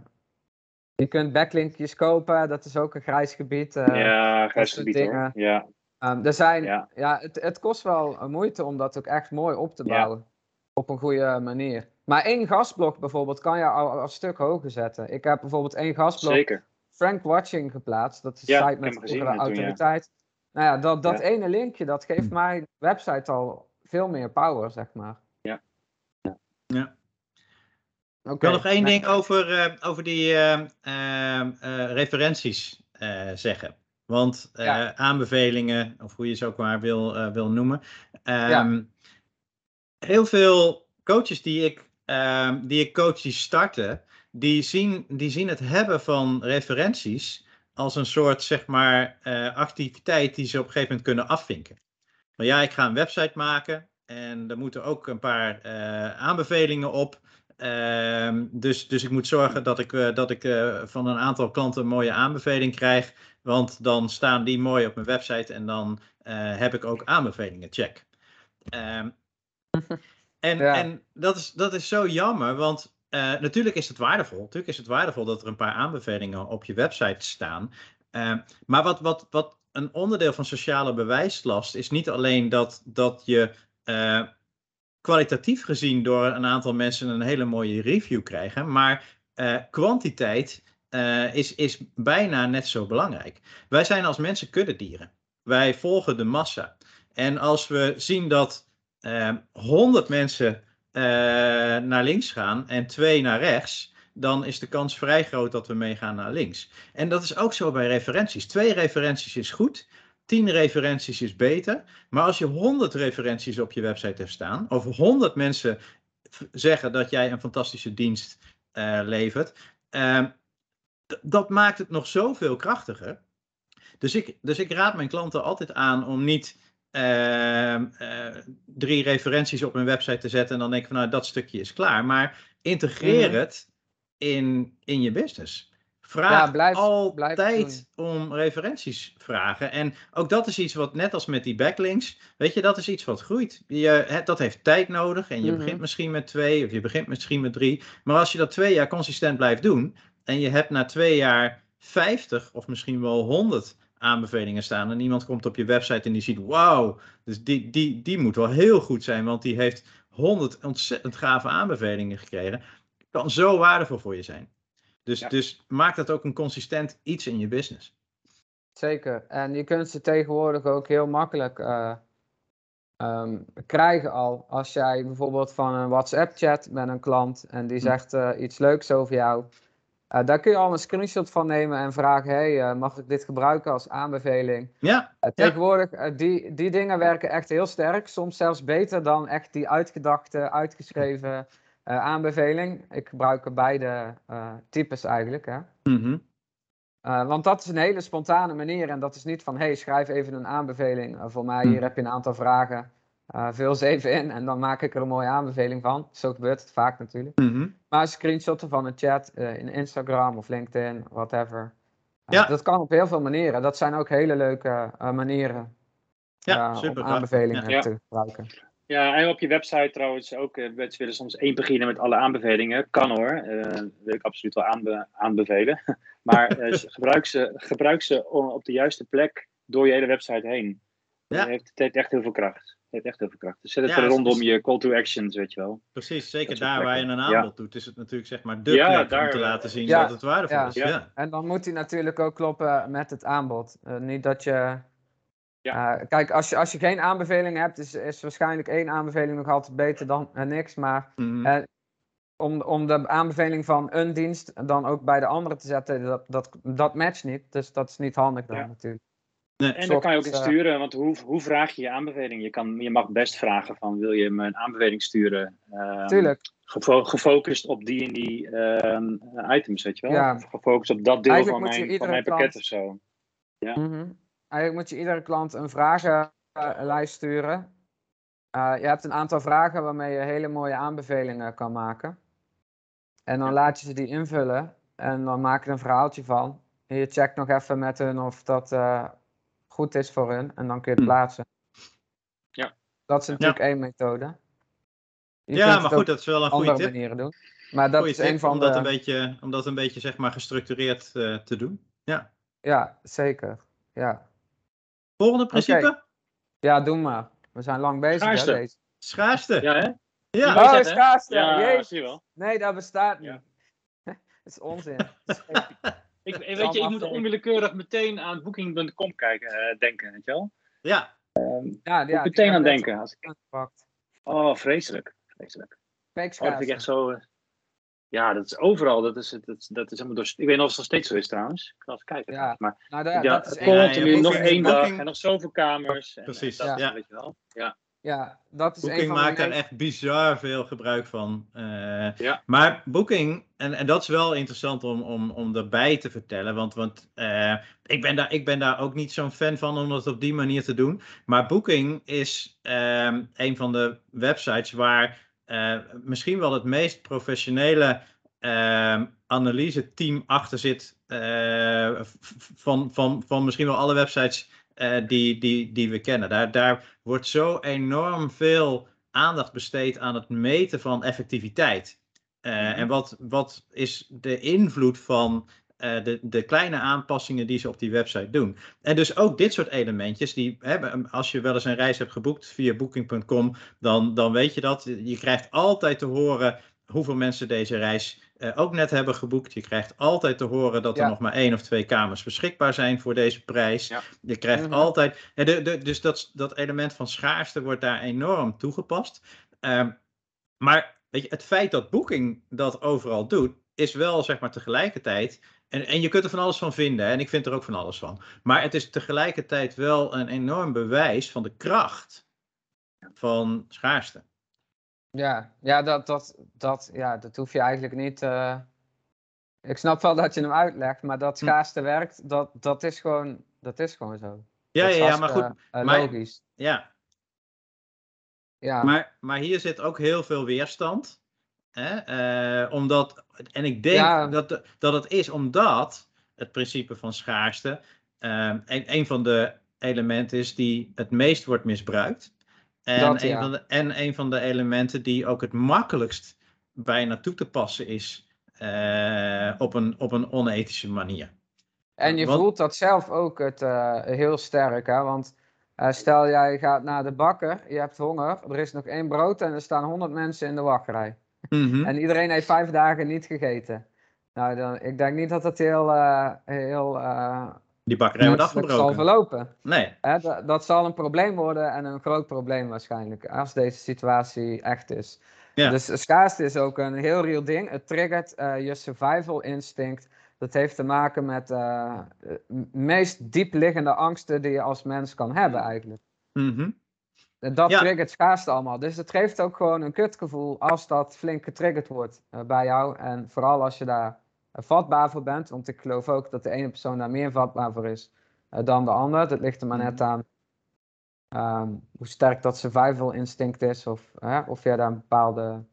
je kunt backlinkjes kopen, dat is ook een grijs gebied. eh. ja, grijs gebied hoor. Ja, Ehm, er zijn, ja. Ja. het, het kost wel moeite om dat ook echt mooi op te Ja. bouwen. Op een goede manier. Maar één gastblok bijvoorbeeld kan je al, al een stuk hoger zetten. Ik heb bijvoorbeeld één gastblok zeker. Frank Watching geplaatst. Dat is een site met toen, ja. autoriteit. Nou ja, dat, dat ene linkje, dat geeft mijn website al veel meer power, zeg maar. Ja. Ik wil nog één nou, ding over, eh, over die eh, eh, referenties zeggen. Want Ja. aanbevelingen, of hoe je ze ook maar wil, wil noemen. Ja. Ehm, Heel veel coaches die ik, ehm, die ik coach die starten, die zien, die zien het hebben van referenties als een soort zeg maar, activiteit die ze op een gegeven moment kunnen afvinken. Maar ja, ik ga een website maken en er moeten ook een paar eh, aanbevelingen op. Ehm, dus, dus ik moet zorgen dat ik, eh, dat ik eh, van een aantal klanten een mooie aanbeveling krijg. Want dan staan die mooi op mijn website en dan heb ik ook aanbevelingen. Check. Ehm, en Ja. en dat, is, dat is zo jammer, want natuurlijk is het waardevol. Natuurlijk is het waardevol dat er een paar aanbevelingen op je website staan. Ehm, maar wat, wat, wat een onderdeel van sociale bewijslast is niet alleen dat, dat je eh, kwalitatief gezien door een aantal mensen een hele mooie review krijgen, maar eh, kwantiteit eh, is, is bijna net zo belangrijk. Wij zijn als mensen kuddedieren. Wij volgen de massa. En als we zien dat eh 100 mensen naar links gaan en twee naar rechts, dan is de kans vrij groot dat we meegaan naar links. En dat is ook zo bij referenties. Twee referenties is goed, tien referenties is beter. Maar als je 100 referenties op je website hebt staan, of 100 mensen zeggen dat jij een fantastische dienst eh, levert, ehm, dat maakt het nog zoveel krachtiger. Dus ik, dus ik raad mijn klanten altijd aan om niet ehm, eh, drie referenties op hun website te zetten en dan denk ik van nou dat stukje is klaar. Maar integreer Mhm. het in, in je business. Vraag Ja, blijf- altijd blijf om referenties vragen. En ook dat is iets wat, net als met die backlinks, weet je, dat is iets wat groeit. Je, dat heeft tijd nodig en je Mhm. begint misschien met twee of je begint misschien met drie. Maar als je dat twee jaar consistent blijft doen en je hebt na twee jaar 50 of misschien wel 100 aanbevelingen staan en iemand komt op je website en die ziet, wauw, dus die, die, die moet wel heel goed zijn, want die heeft 100 ontzettend gave aanbevelingen gekregen. Kan zo waardevol voor je zijn. Dus, Ja. dus maak dat ook een consistent iets in je business. Zeker. En je kunt ze tegenwoordig ook heel makkelijk eh, ehm, krijgen al. Als jij bijvoorbeeld van een WhatsApp-chat met een klant en die Hm. zegt eh, iets leuks over jou. eh, daar kun je al een screenshot van nemen en vragen: hey, mag ik dit gebruiken als aanbeveling? Ja, tegenwoordig, die, die dingen werken echt heel sterk. Soms zelfs beter dan echt die uitgedachte, uitgeschreven aanbeveling. Ik gebruik beide eh, types eigenlijk. Hè? mhm. Uh, want dat is een hele spontane manier en dat is niet van, hey, schrijf even een aanbeveling uh, voor mij, Hm. hier heb je een aantal vragen, uh, vul ze even in en dan maak ik er een mooie aanbeveling van. Zo gebeurt het vaak natuurlijk. Mhm. Maar screenshotten van een chat in Instagram of LinkedIn, whatever, Ja. Dat kan op heel veel manieren. Dat zijn ook hele leuke eh, manieren Ja, eh, super. om aanbevelingen Ja. te gebruiken. Ja, en op je website trouwens ook. eh, Mensen willen soms één pagina met alle aanbevelingen. Kan hoor. eh wil ik absoluut wel aanbe- aanbevelen. Maar eh, gebruik, ze, gebruik ze op de juiste plek door je hele website heen. Ja. Het, heeft, het heeft echt heel veel kracht. Het heeft echt heel veel kracht. Dus zet het Ja, er rondom je call to actions, weet je wel. Precies, zeker daar waar je een Ja. aanbod doet, is het natuurlijk zeg maar de Ja, plek om te laten zien ja. dat het waardevol Ja. is. Ja. Ja. En dan moet die natuurlijk ook kloppen met het aanbod. Eh, niet dat je. Ja. eh, kijk, als je, als je geen aanbeveling hebt, is, is waarschijnlijk één aanbeveling nog altijd beter dan eh, niks. Maar Mhm. Eh, om, om de aanbeveling van een dienst dan ook bij de andere te zetten, dat, dat, dat matcht niet. Dus dat is niet handig dan Ja. natuurlijk. Nee. En daar kan je ook in sturen, want hoe, hoe vraag je je aanbeveling? Je, kan, je mag best vragen van, wil je me een aanbeveling sturen? Ehm, Tuurlijk. gefo- gefocust op die en die ehm, items, weet je wel? Ja. Gefocust op dat deel Eigenlijk van mijn, van mijn pakket klant- of zo. Mhm. Eigenlijk moet je iedere klant een vragenlijst sturen. Eh, je hebt een aantal vragen waarmee je hele mooie aanbevelingen kan maken. En dan laat je ze die invullen en dan maak je een verhaaltje van. En je checkt nog even met hun of dat eh, goed is voor hun en dan kun je het Hm. plaatsen. Ja. Dat is natuurlijk één methode. Je ja, maar goed, dat is wel een op goede andere tip. manieren doen. Maar dat Goeie is een van om dat de... een beetje, om dat een beetje zeg maar gestructureerd eh, te doen. Ja. Ja, zeker. Ja. Volgende principe, ja, doe maar. We zijn lang bezig hè, Schaarste. deze. schaarste. Ja. Ja, hè? Ja. Oh, schaarste! Ja, Jezus. zie je wel. Nee, dat bestaat niet. Ja. dat is onzin. Dat is fake. Ik, weet je, ik moet onwillekeurig meteen aan booking.com kijken, eh, denken, weet je wel? ja. ja, Moet ja, meteen aan denken. Als ik, aangepakt. oh, vreselijk. Vreselijk. Fake Oh, dat vind ik echt zo... eh, ja, dat is overal. Dat is, het- dat, is- dat is helemaal door... Ik weet niet of het nog steeds zo is trouwens. Ik ga eens kijken. Ja. Maar Nou, da- ja, dat Ja, continu ja, nog één dag booking- en nog zoveel kamers. En, Precies, en dat, ja. weet je wel. Ja. Ja, dat is een Booking van de maakt daar echt bizar veel gebruik van. Eh, Ja. Maar Booking, en, en dat is wel interessant om, om, om erbij te vertellen, want, want eh, ik, ben daar, ik ben daar ook niet zo'n fan van om dat op die manier te doen. Maar Booking is ehm, een van de websites waar eh, misschien wel het meest professionele ehm analyse-team achter zit eh, v- van, van, van misschien wel alle websites eh, die, die, die we kennen. Daar, daar wordt zo enorm veel aandacht besteed aan het meten van effectiviteit. Eh, Mhm. En wat, wat is de invloed van eh, de, de kleine aanpassingen die ze op die website doen? En dus ook dit soort elementjes, die, hè, als je wel eens een reis hebt geboekt via booking.com, dan, dan weet je dat. Je krijgt altijd te horen hoeveel mensen deze reis eh, ook net hebben geboekt. Je krijgt altijd te horen dat er Ja. nog maar één of twee kamers beschikbaar zijn voor deze prijs. Ja. Je krijgt Mhm. altijd. hè, de, de, dus dat, dat element van schaarste wordt daar enorm toegepast. Ehm, maar weet je, het feit dat Booking dat overal doet, is wel zeg maar tegelijkertijd. En, en je kunt er van alles van vinden, hè, en ik vind er ook van alles van. Maar het is tegelijkertijd wel een enorm bewijs van de kracht van schaarste. Ja, ja, dat, dat, dat, ja, dat hoef je eigenlijk niet. eh, Ik snap wel dat je hem uitlegt, maar dat Hm. schaarste werkt, dat, dat, is gewoon, dat is gewoon zo. Ja, ja, ja, maar goed. eh, maar- logisch. Ja, Ja, Maar, maar hier zit ook heel veel weerstand. Hè? eh, omdat, en ik denk Ja. dat, dat het is omdat het principe van schaarste eh, een, een van de elementen is die het meest wordt misbruikt. En, Dat, een ja. van de, en een van de elementen die ook het makkelijkst bijna toe te passen is eh, op, een, op een onethische manier. En je Want- voelt dat zelf ook het, heel sterk, hè? Want stel jij gaat naar de bakker, je hebt honger, er is nog één brood en er staan honderd mensen in de wachtrij. Mhm. En iedereen heeft vijf dagen niet gegeten. Nou, dan, ik denk niet dat dat heel, eh, heel eh, Die bakkerij wordt menselijk zal afgebroken. verlopen. Nee, Hè, dat, dat zal een probleem worden en een groot probleem waarschijnlijk, als deze situatie echt is. Ja. Dus schaarste is ook een heel real ding. Het triggert eh, je survival instinct. Dat heeft te maken met de meest diep liggende angsten die je als mens kan hebben eigenlijk. Mhm. En dat Ja. triggert schaarste allemaal. Dus het geeft ook gewoon een kutgevoel als dat flink getriggerd wordt eh, bij jou. En vooral als je daar eh, vatbaar voor bent. Want ik geloof ook dat de ene persoon daar meer vatbaar voor is eh, dan de ander. Dat ligt er maar net aan ehm, hoe sterk dat survival instinct is. Of, hè, of jij daar een bepaalde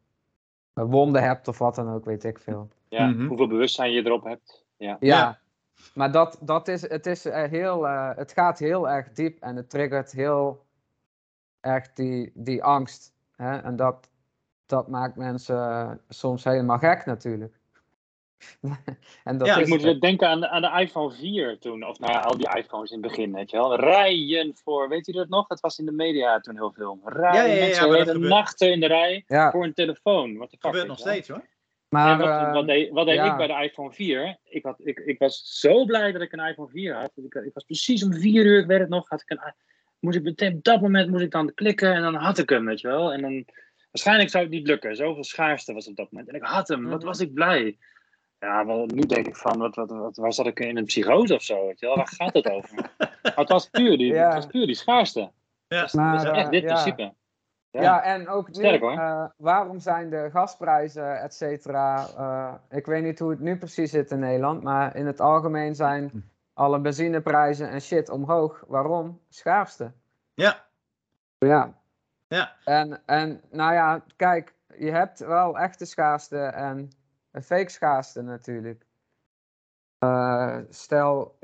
wonden hebt of wat dan ook, weet ik veel. Ja, Mhm. Hoeveel bewustzijn je erop hebt. Ja. Ja, Ja. maar dat, dat is, het, is heel, eh, het gaat heel erg diep en het triggert heel erg die, die angst. Hè? En dat, dat maakt mensen eh, soms helemaal gek natuurlijk. en dat Ja, ik moet het. denken aan de, aan de iPhone 4 toen. Of nou ja, al die iPhones in het begin, weet je wel. Rijen voor, weet je dat nog? Dat was in de media toen heel veel. Rijen, Ja, ja, mensen hele gebeurt- nachten in de rij Ja, voor een telefoon. Wat de fuck, gebeurt nog wel. steeds hoor. maar en wat, eh, wat deed, wat deed ja. ik bij de iPhone 4? Ik, had, ik, ik was zo blij dat ik een iPhone 4 had. Ik, ik was precies om 4 uur, ik weet het nog, had ik een, moest ik meteen op dat moment moest ik dan klikken en dan had ik hem, weet je wel. En dan, waarschijnlijk zou het niet lukken. Zoveel schaarste was op dat moment. En ik had hem, wat Mhm. was ik blij. Ja, wel, nu denk ik van, wat, wat, wat, waar zat ik in een psychose of zo, weet je wel? Waar gaat het over? maar het was puur die, Ja. het was puur die schaarste. Ja. Dat Maar, is echt eh, dit ja. principe. Ja. Ja, en ook nu, Sterk, hoor. eh, waarom zijn de gasprijzen, et cetera, eh, ik weet niet hoe het nu precies zit in Nederland, maar in het algemeen zijn alle benzineprijzen en shit omhoog. Waarom? Schaarste. Ja, Ja. ja. En, en nou ja, kijk, je hebt wel echte schaarste en een fake schaarste natuurlijk. Eh, stel,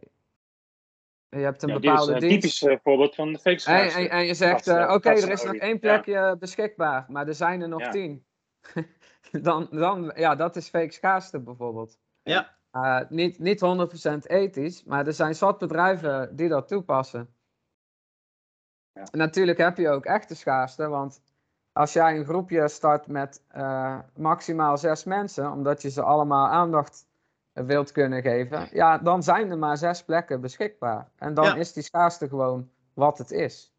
je hebt een Ja, dit is bepaalde een dienst. typisch eh, voorbeeld van de fake En, schaarste. en, en je zegt, eh, oké, er is nog één Ja. plekje beschikbaar, maar er zijn er nog Ja. tien. dan, dan, ja, dat is fake schaarste bijvoorbeeld. Ja. Eh, niet, niet 100% ethisch, maar er zijn zat bedrijven die dat toepassen. Ja. En natuurlijk heb je ook echte schaarste, want als jij een groepje start met eh, maximaal zes mensen, omdat je ze allemaal aandacht wilt kunnen geven, ja, dan zijn er maar zes plekken beschikbaar. En dan Ja. is die schaarste gewoon wat het is.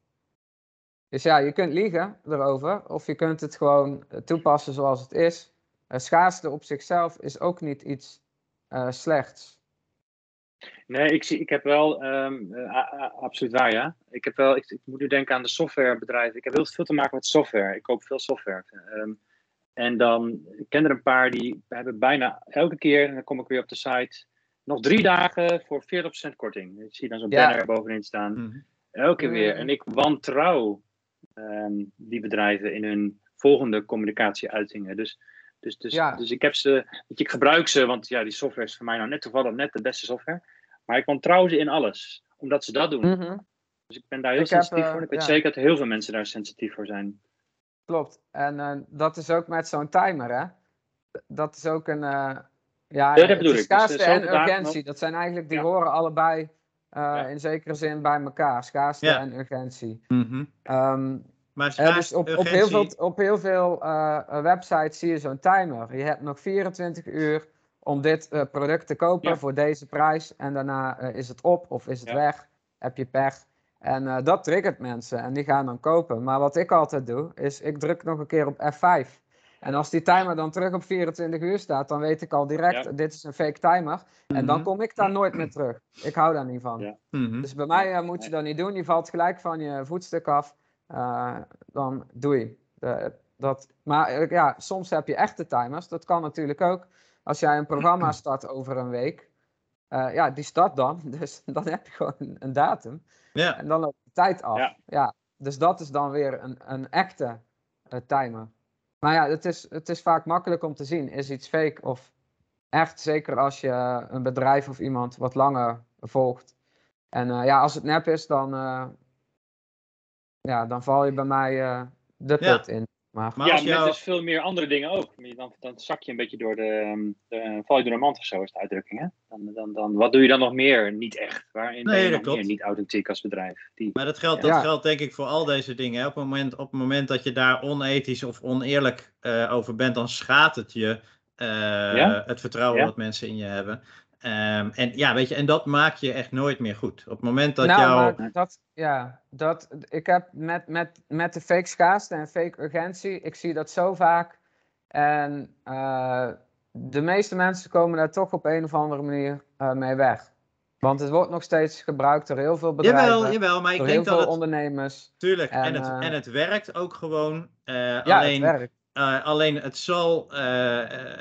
Dus ja, je kunt liegen erover, of je kunt het gewoon toepassen zoals het is. Schaarste op zichzelf is ook niet iets slechts. Nee, ik, zie, ik heb wel, ehm, eh, absoluut waar ja. Ik, heb wel, ik, ik moet nu denken aan de softwarebedrijven. Ik heb heel veel te maken met software. Ik koop veel software. Ehm, en dan, ik ken er een paar die hebben bijna elke keer, en dan kom ik weer op de site, nog drie dagen voor 40% korting. Ik zie dan zo'n Ja. banner bovenin staan. Mhm. Elke Mm. weer. En ik wantrouw ehm, die bedrijven in hun volgende communicatieuitingen. Dus, dus, dus, Ja. dus ik heb ze, weet je, ik gebruik ze, want ja, die software is voor mij nou net toevallig net de beste software. Maar ik wantrouw ze in alles, omdat ze dat doen. Mhm, Dus ik ben daar heel Ik heb, sensitief eh, voor. Ik weet ja. zeker dat heel veel mensen daar sensitief voor zijn. Klopt. En eh, dat is ook met zo'n timer, hè? Dat is ook een. eh, ja, dat het bedoel ik. Dus, schaarste eh, en urgentie. nog. Dat zijn eigenlijk, die Ja. horen allebei eh, Ja. in zekere zin bij elkaar. Schaarste Ja. en urgentie. Mhm. Ehm, Maar dus op, op heel veel, op heel veel eh, eh, websites zie je zo'n timer. Je hebt nog 24 uur om dit eh, product te kopen Ja. voor deze prijs. En daarna is het op of is het Ja. weg. Heb je pech. En eh, dat triggert mensen en die gaan dan kopen. Maar wat ik altijd doe, is ik druk nog een keer op F5. En als die timer dan terug op 24 uur staat, dan weet ik al direct, Ja. dit is een fake timer. En dan Mhm. kom ik daar nooit meer terug. Ik hou daar niet van. Ja. Mhm. Dus bij mij moet je dat niet doen. Je valt gelijk van je voetstuk af. Eh, dan doe je. De- dat, maar eh, ja, soms heb je echte timers. Dat kan natuurlijk ook. Als jij een programma start over een week. eh, ja, die start dan. Dus dan heb je gewoon een, datum. Ja. En dan loopt de tijd af. Ja. Ja. dus dat is dan weer een, een echte eh, timer. Maar ja, het is, het is vaak makkelijk om te zien. Is iets fake of echt? Zeker als je een bedrijf of iemand wat langer volgt. En eh, ja, als het nep is, dan, eh, ja, dan val je bij mij eh, de Ja. put in. Maar, Maar ja, als met jou... dus veel meer andere dingen ook. Dan, dan zak je een beetje door de, ehm, de val je door de mand of zo, is de uitdrukking. Hè? Dan, dan, dan, wat doe je dan nog meer? Niet echt. Waarin ben Nee, je dat nog meer klopt. niet authentiek als bedrijf? Die, Maar dat geldt, dat Ja. geldt denk ik voor al deze dingen. Hè. Op, het moment, op het moment dat je daar onethisch of oneerlijk eh, over bent, dan schaadt het je eh, Ja? het vertrouwen Ja. wat mensen in je hebben. Ehm, en ja, weet je, en dat maak je echt nooit meer goed. Op het moment dat nou, maar dat, ja, dat, ik heb met, met, met de fake schaarste en fake urgentie, ik zie dat zo vaak. En eh, de meeste mensen komen daar toch op een of andere manier eh, mee weg. Want het wordt nog steeds gebruikt door heel veel bedrijven, Jawel, jawel, maar ik door heel denk dat veel het. ondernemers. Tuurlijk, en, en, het, eh, en het werkt ook gewoon. Ja, alleen, het werkt. alleen het zal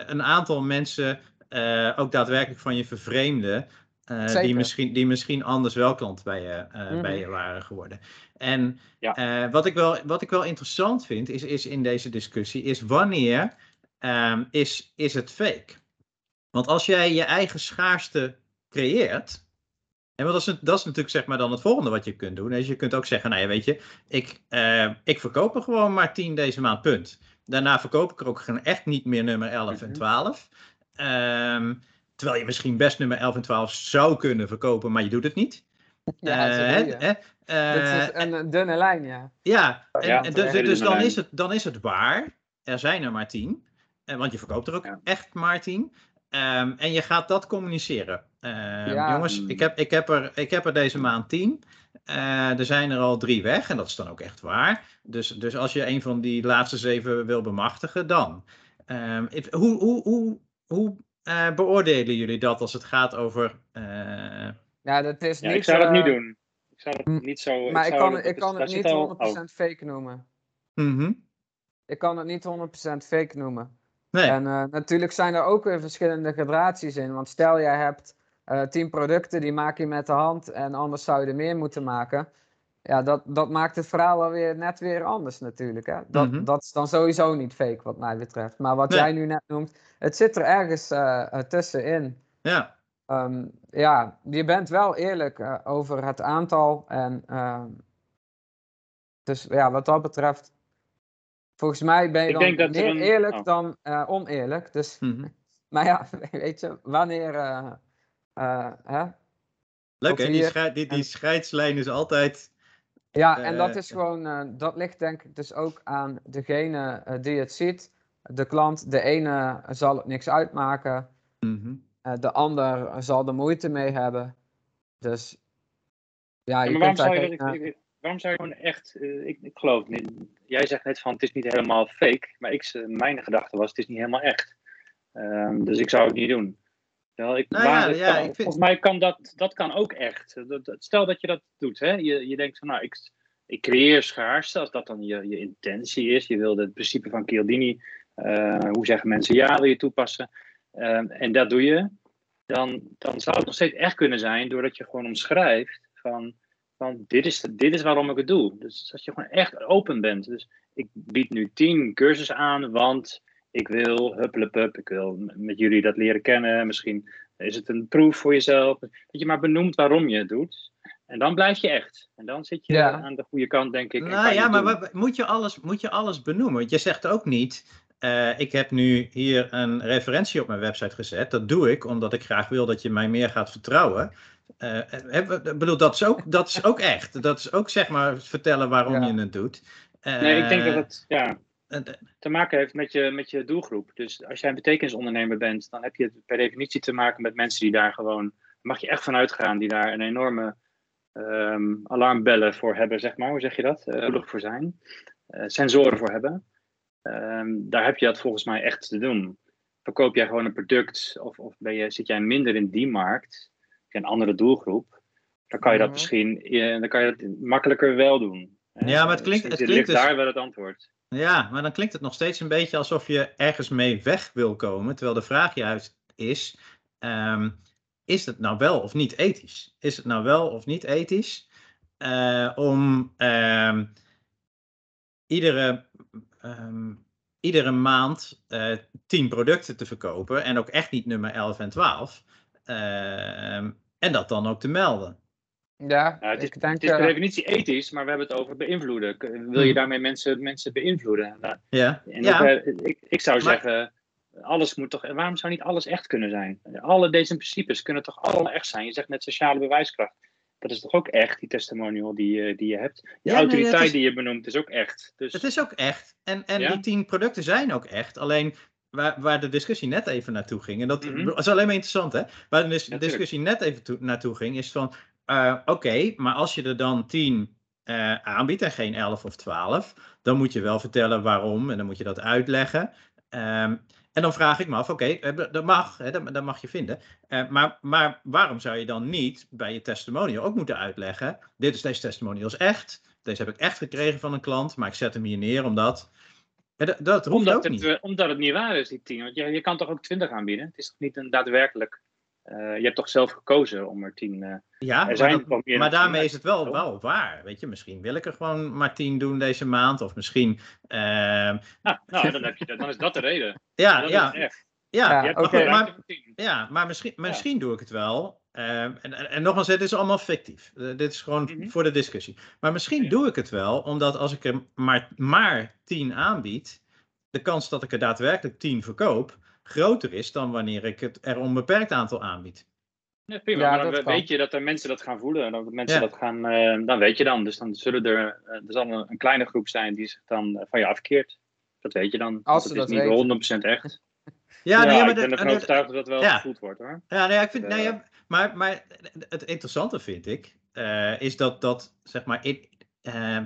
een aantal mensen eh, ook daadwerkelijk van je vervreemden. eh, die, misschien, die misschien anders wel klant bij je, eh, Mhm. bij je waren geworden. En Ja. eh, wat, ik wel, wat ik wel interessant vind, is, is in deze discussie, is wanneer ehm, is, is het fake? Want als jij je eigen schaarste creëert. En dat is, dat is natuurlijk zeg maar dan het volgende wat je kunt doen. Dus je kunt ook zeggen, nou ja, weet je, ik, uh, ik verkoop er gewoon maar 10 deze maand, punt. Daarna verkoop ik er ook gewoon echt niet meer nummer 11 en 12. Um, ehm, terwijl je misschien best nummer 11 en 12 zou kunnen verkopen, maar je doet het niet. Ja, uh, uh, uh, is een dunne lijn, ja. Ja, en, ja dus, dus dan, is het, dan is het waar. Er zijn er maar 10. Want je verkoopt er ook ja. echt maar 10. Um, en je gaat dat communiceren. Uh, Jongens, ik heb, ik, heb er, ik heb er deze maand tien. Uh, er zijn er al drie weg en dat is dan ook echt waar. Dus, dus als je een van die laatste zeven wil bemachtigen, dan. Um, hoe hoe, hoe, hoe uh, beoordelen jullie dat als het gaat over. ja, dat is niet, ik zou dat niet doen. Ik zou dat niet zo. Maar ik, ik kan, ik kan het niet 100% al... fake noemen. Mm -hmm. Ik kan het niet 100% fake noemen. Nee. En uh, natuurlijk zijn er ook weer verschillende gradaties in. Want stel jij hebt uh, tien producten, die maak je met de hand en anders zou je er meer moeten maken. Ja, dat, dat maakt het verhaal alweer net weer anders natuurlijk. Hè? Dat, mm dat is dan sowieso niet fake wat mij betreft. Maar wat jij nu net noemt, het zit er ergens uh, tussenin. Ja. Um, ja, je bent wel eerlijk over het aantal. En, uh, dus ja, wat dat betreft Volgens mij ben je dan meer eerlijk oh. dan uh, oneerlijk. Dus, mm -hmm. Maar ja, weet je, wanneer. Hè? Leuk hè, die, scheid, die, die scheidslijn is altijd. Ja, en dat is gewoon, dat ligt denk ik dus ook aan degene die het ziet. De klant, de ene zal het niks uitmaken, mm -hmm. de ander zal er moeite mee hebben. Dus ja, je ja, maar waarom zou je, waarom zou je gewoon echt, uh, ik, ik, geloof niet, jij zegt net van het is niet helemaal fake, maar ik, eh, mijn gedachte was het is niet helemaal echt. Um, dus ik zou het niet doen. Ik, nou ja, ja, kan, vind... Volgens mij kan dat, dat kan ook echt. Dat, stel dat je dat doet, hè? Je, je denkt van nou, ik, ik creëer schaarste, als dat dan je, je intentie is. Je wil het principe van Cialdini, uh, hoe zeggen mensen ja, wil je toepassen. Uh, en dat doe je. Dan, dan zou het nog steeds echt kunnen zijn doordat je gewoon omschrijft van van dit is, dit is waarom ik het doe. Dus dat je gewoon echt open bent. Dus ik bied nu tien cursussen aan, want ik wil huppelepup, ik wil met jullie dat leren kennen. Misschien is het een proef voor jezelf. Dat je maar benoemt waarom je het doet. En dan blijf je echt. En dan zit je aan de goede kant, denk ik. Nou ja, maar moet, je alles, moet je alles benoemen? Want je zegt ook niet. Uh, ik heb nu hier een referentie op mijn website gezet. Dat doe ik omdat ik graag wil dat je mij meer gaat vertrouwen. Uh, bedoel, dat is, ook, dat is ook echt. Dat is ook zeg maar vertellen waarom je het doet. Uh, nee, ik denk dat het ja, te maken heeft met je, met je doelgroep. Dus als jij een betekenisondernemer bent, dan heb je per definitie te maken met mensen die daar gewoon, mag je echt van uitgaan, die daar een enorme um, alarmbellen voor hebben, zeg maar. Hoe zeg je dat? Uh, voor zijn. sensoren voor hebben. Um, daar heb je dat volgens mij echt te doen. Verkoop jij gewoon een product of, of ben je, zit jij minder in die markt, een andere doelgroep, dan kan je dat mhm. misschien dan kan je dat makkelijker wel doen. Ja, maar het klinkt, dus het klinkt dus, daar wel het antwoord. Ja, maar dan klinkt het nog steeds een beetje alsof je ergens mee weg wil komen, terwijl de vraag juist is, um, is het nou wel of niet ethisch? Is het nou wel of niet ethisch uh, om um, iedere um, iedere maand uh, 10 producten te verkopen en ook echt niet nummer 11 en 12. Uh, en dat dan ook te melden. Ja, nou, het, is, denk, het is per definitie ethisch, maar we hebben het over beïnvloeden. Wil je hmm. daarmee mensen, mensen beïnvloeden? Nou, ja. En ja. Ik, ik, ik, zou zeggen, alles moet toch. Waarom zou niet alles echt kunnen zijn? Alle deze principes kunnen toch allemaal echt zijn? Je zegt net sociale bewijskracht dat is toch ook echt, die testimonial die, je, die je hebt. De autoriteit die je benoemt is ook echt. Dus... Het is ook echt. En, en die tien producten zijn ook echt. Alleen waar, waar de discussie net even naartoe ging, en dat mm is alleen maar interessant hè, waar de discussie net even naartoe ging, is van, uh, oké, maar als je er dan tien uh, aanbiedt en geen elf of twaalf, dan moet je wel vertellen waarom en dan moet je dat uitleggen. Um, en dan vraag ik me af, oké, okay, dat mag, hè, dat, dat, mag je vinden. Uh, maar, maar waarom zou je dan niet bij je testimonial ook moeten uitleggen, dit is deze testimonial is echt, deze heb ik echt gekregen van een klant, maar ik zet hem hier neer omdat... dat, omdat het, niet. Omdat het niet waar is, die tien. Want je, je kan toch ook twintig aanbieden? Het is toch niet een daadwerkelijk uh, je hebt toch zelf gekozen om er tien. Uh, ja, er zijn maar, dat, maar daarmee is het wel, wel waar. Weet je, misschien wil ik er gewoon maar tien doen deze maand. Of misschien. Uh, nou, nou dan, heb je, dan is dat de reden. Ja, ja. Ja, ja, ja, okay. maar, ja, maar misschien, misschien ja. doe ik het wel Ehm, en, en, en nogmaals, het is allemaal fictief. Eh, dit is gewoon Mhm. voor de discussie. Maar misschien Ja. doe ik het wel, omdat als ik er maar, maar 10 aanbied, de kans dat ik er daadwerkelijk 10 verkoop, groter is dan wanneer ik het er onbeperkt aantal aanbied. Ja, prima, Ja, maar dan kan. weet je dat er mensen dat gaan voelen. En dat mensen Ja. dat gaan, eh, dan weet je dan. Dus dan zullen er, eh, er zal een, een kleine groep zijn die zich dan eh, van je afkeert. Dat weet je dan. Als dat is niet weten. 100% echt. Ja, Ja, nee, maar ik dat- ben ervan dat- overtuigd dat dat wel ja. gevoeld wordt hoor. Ja, nee, ik vind, nee, ja, maar, maar het interessante vind ik, eh, is dat, dat zeg maar, in, ehm,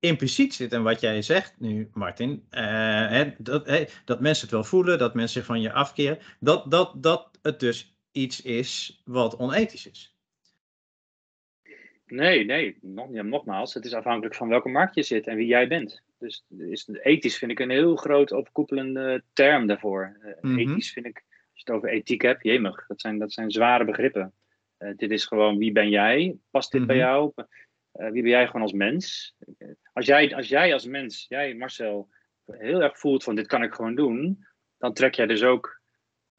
impliciet zit in wat jij zegt nu, Martin, eh, hè, dat, hè, dat mensen het wel voelen, dat mensen zich van je afkeren, dat, dat, dat het dus iets is wat onethisch is. Nee, nee, nog, ja, nogmaals, het is afhankelijk van welke markt je zit en wie jij bent. Dus is, ethisch vind ik een heel groot opkoepelende term daarvoor. Eh, Mhm. Ethisch vind ik, als je het over ethiek hebt, jemig, dat zijn, dat zijn zware begrippen. Eh, dit is gewoon wie ben jij? Past dit bij Mhm. jou? Eh, wie ben jij gewoon als mens? Als jij, als jij als mens, jij Marcel, heel erg voelt van dit kan ik gewoon doen, dan trek jij dus ook,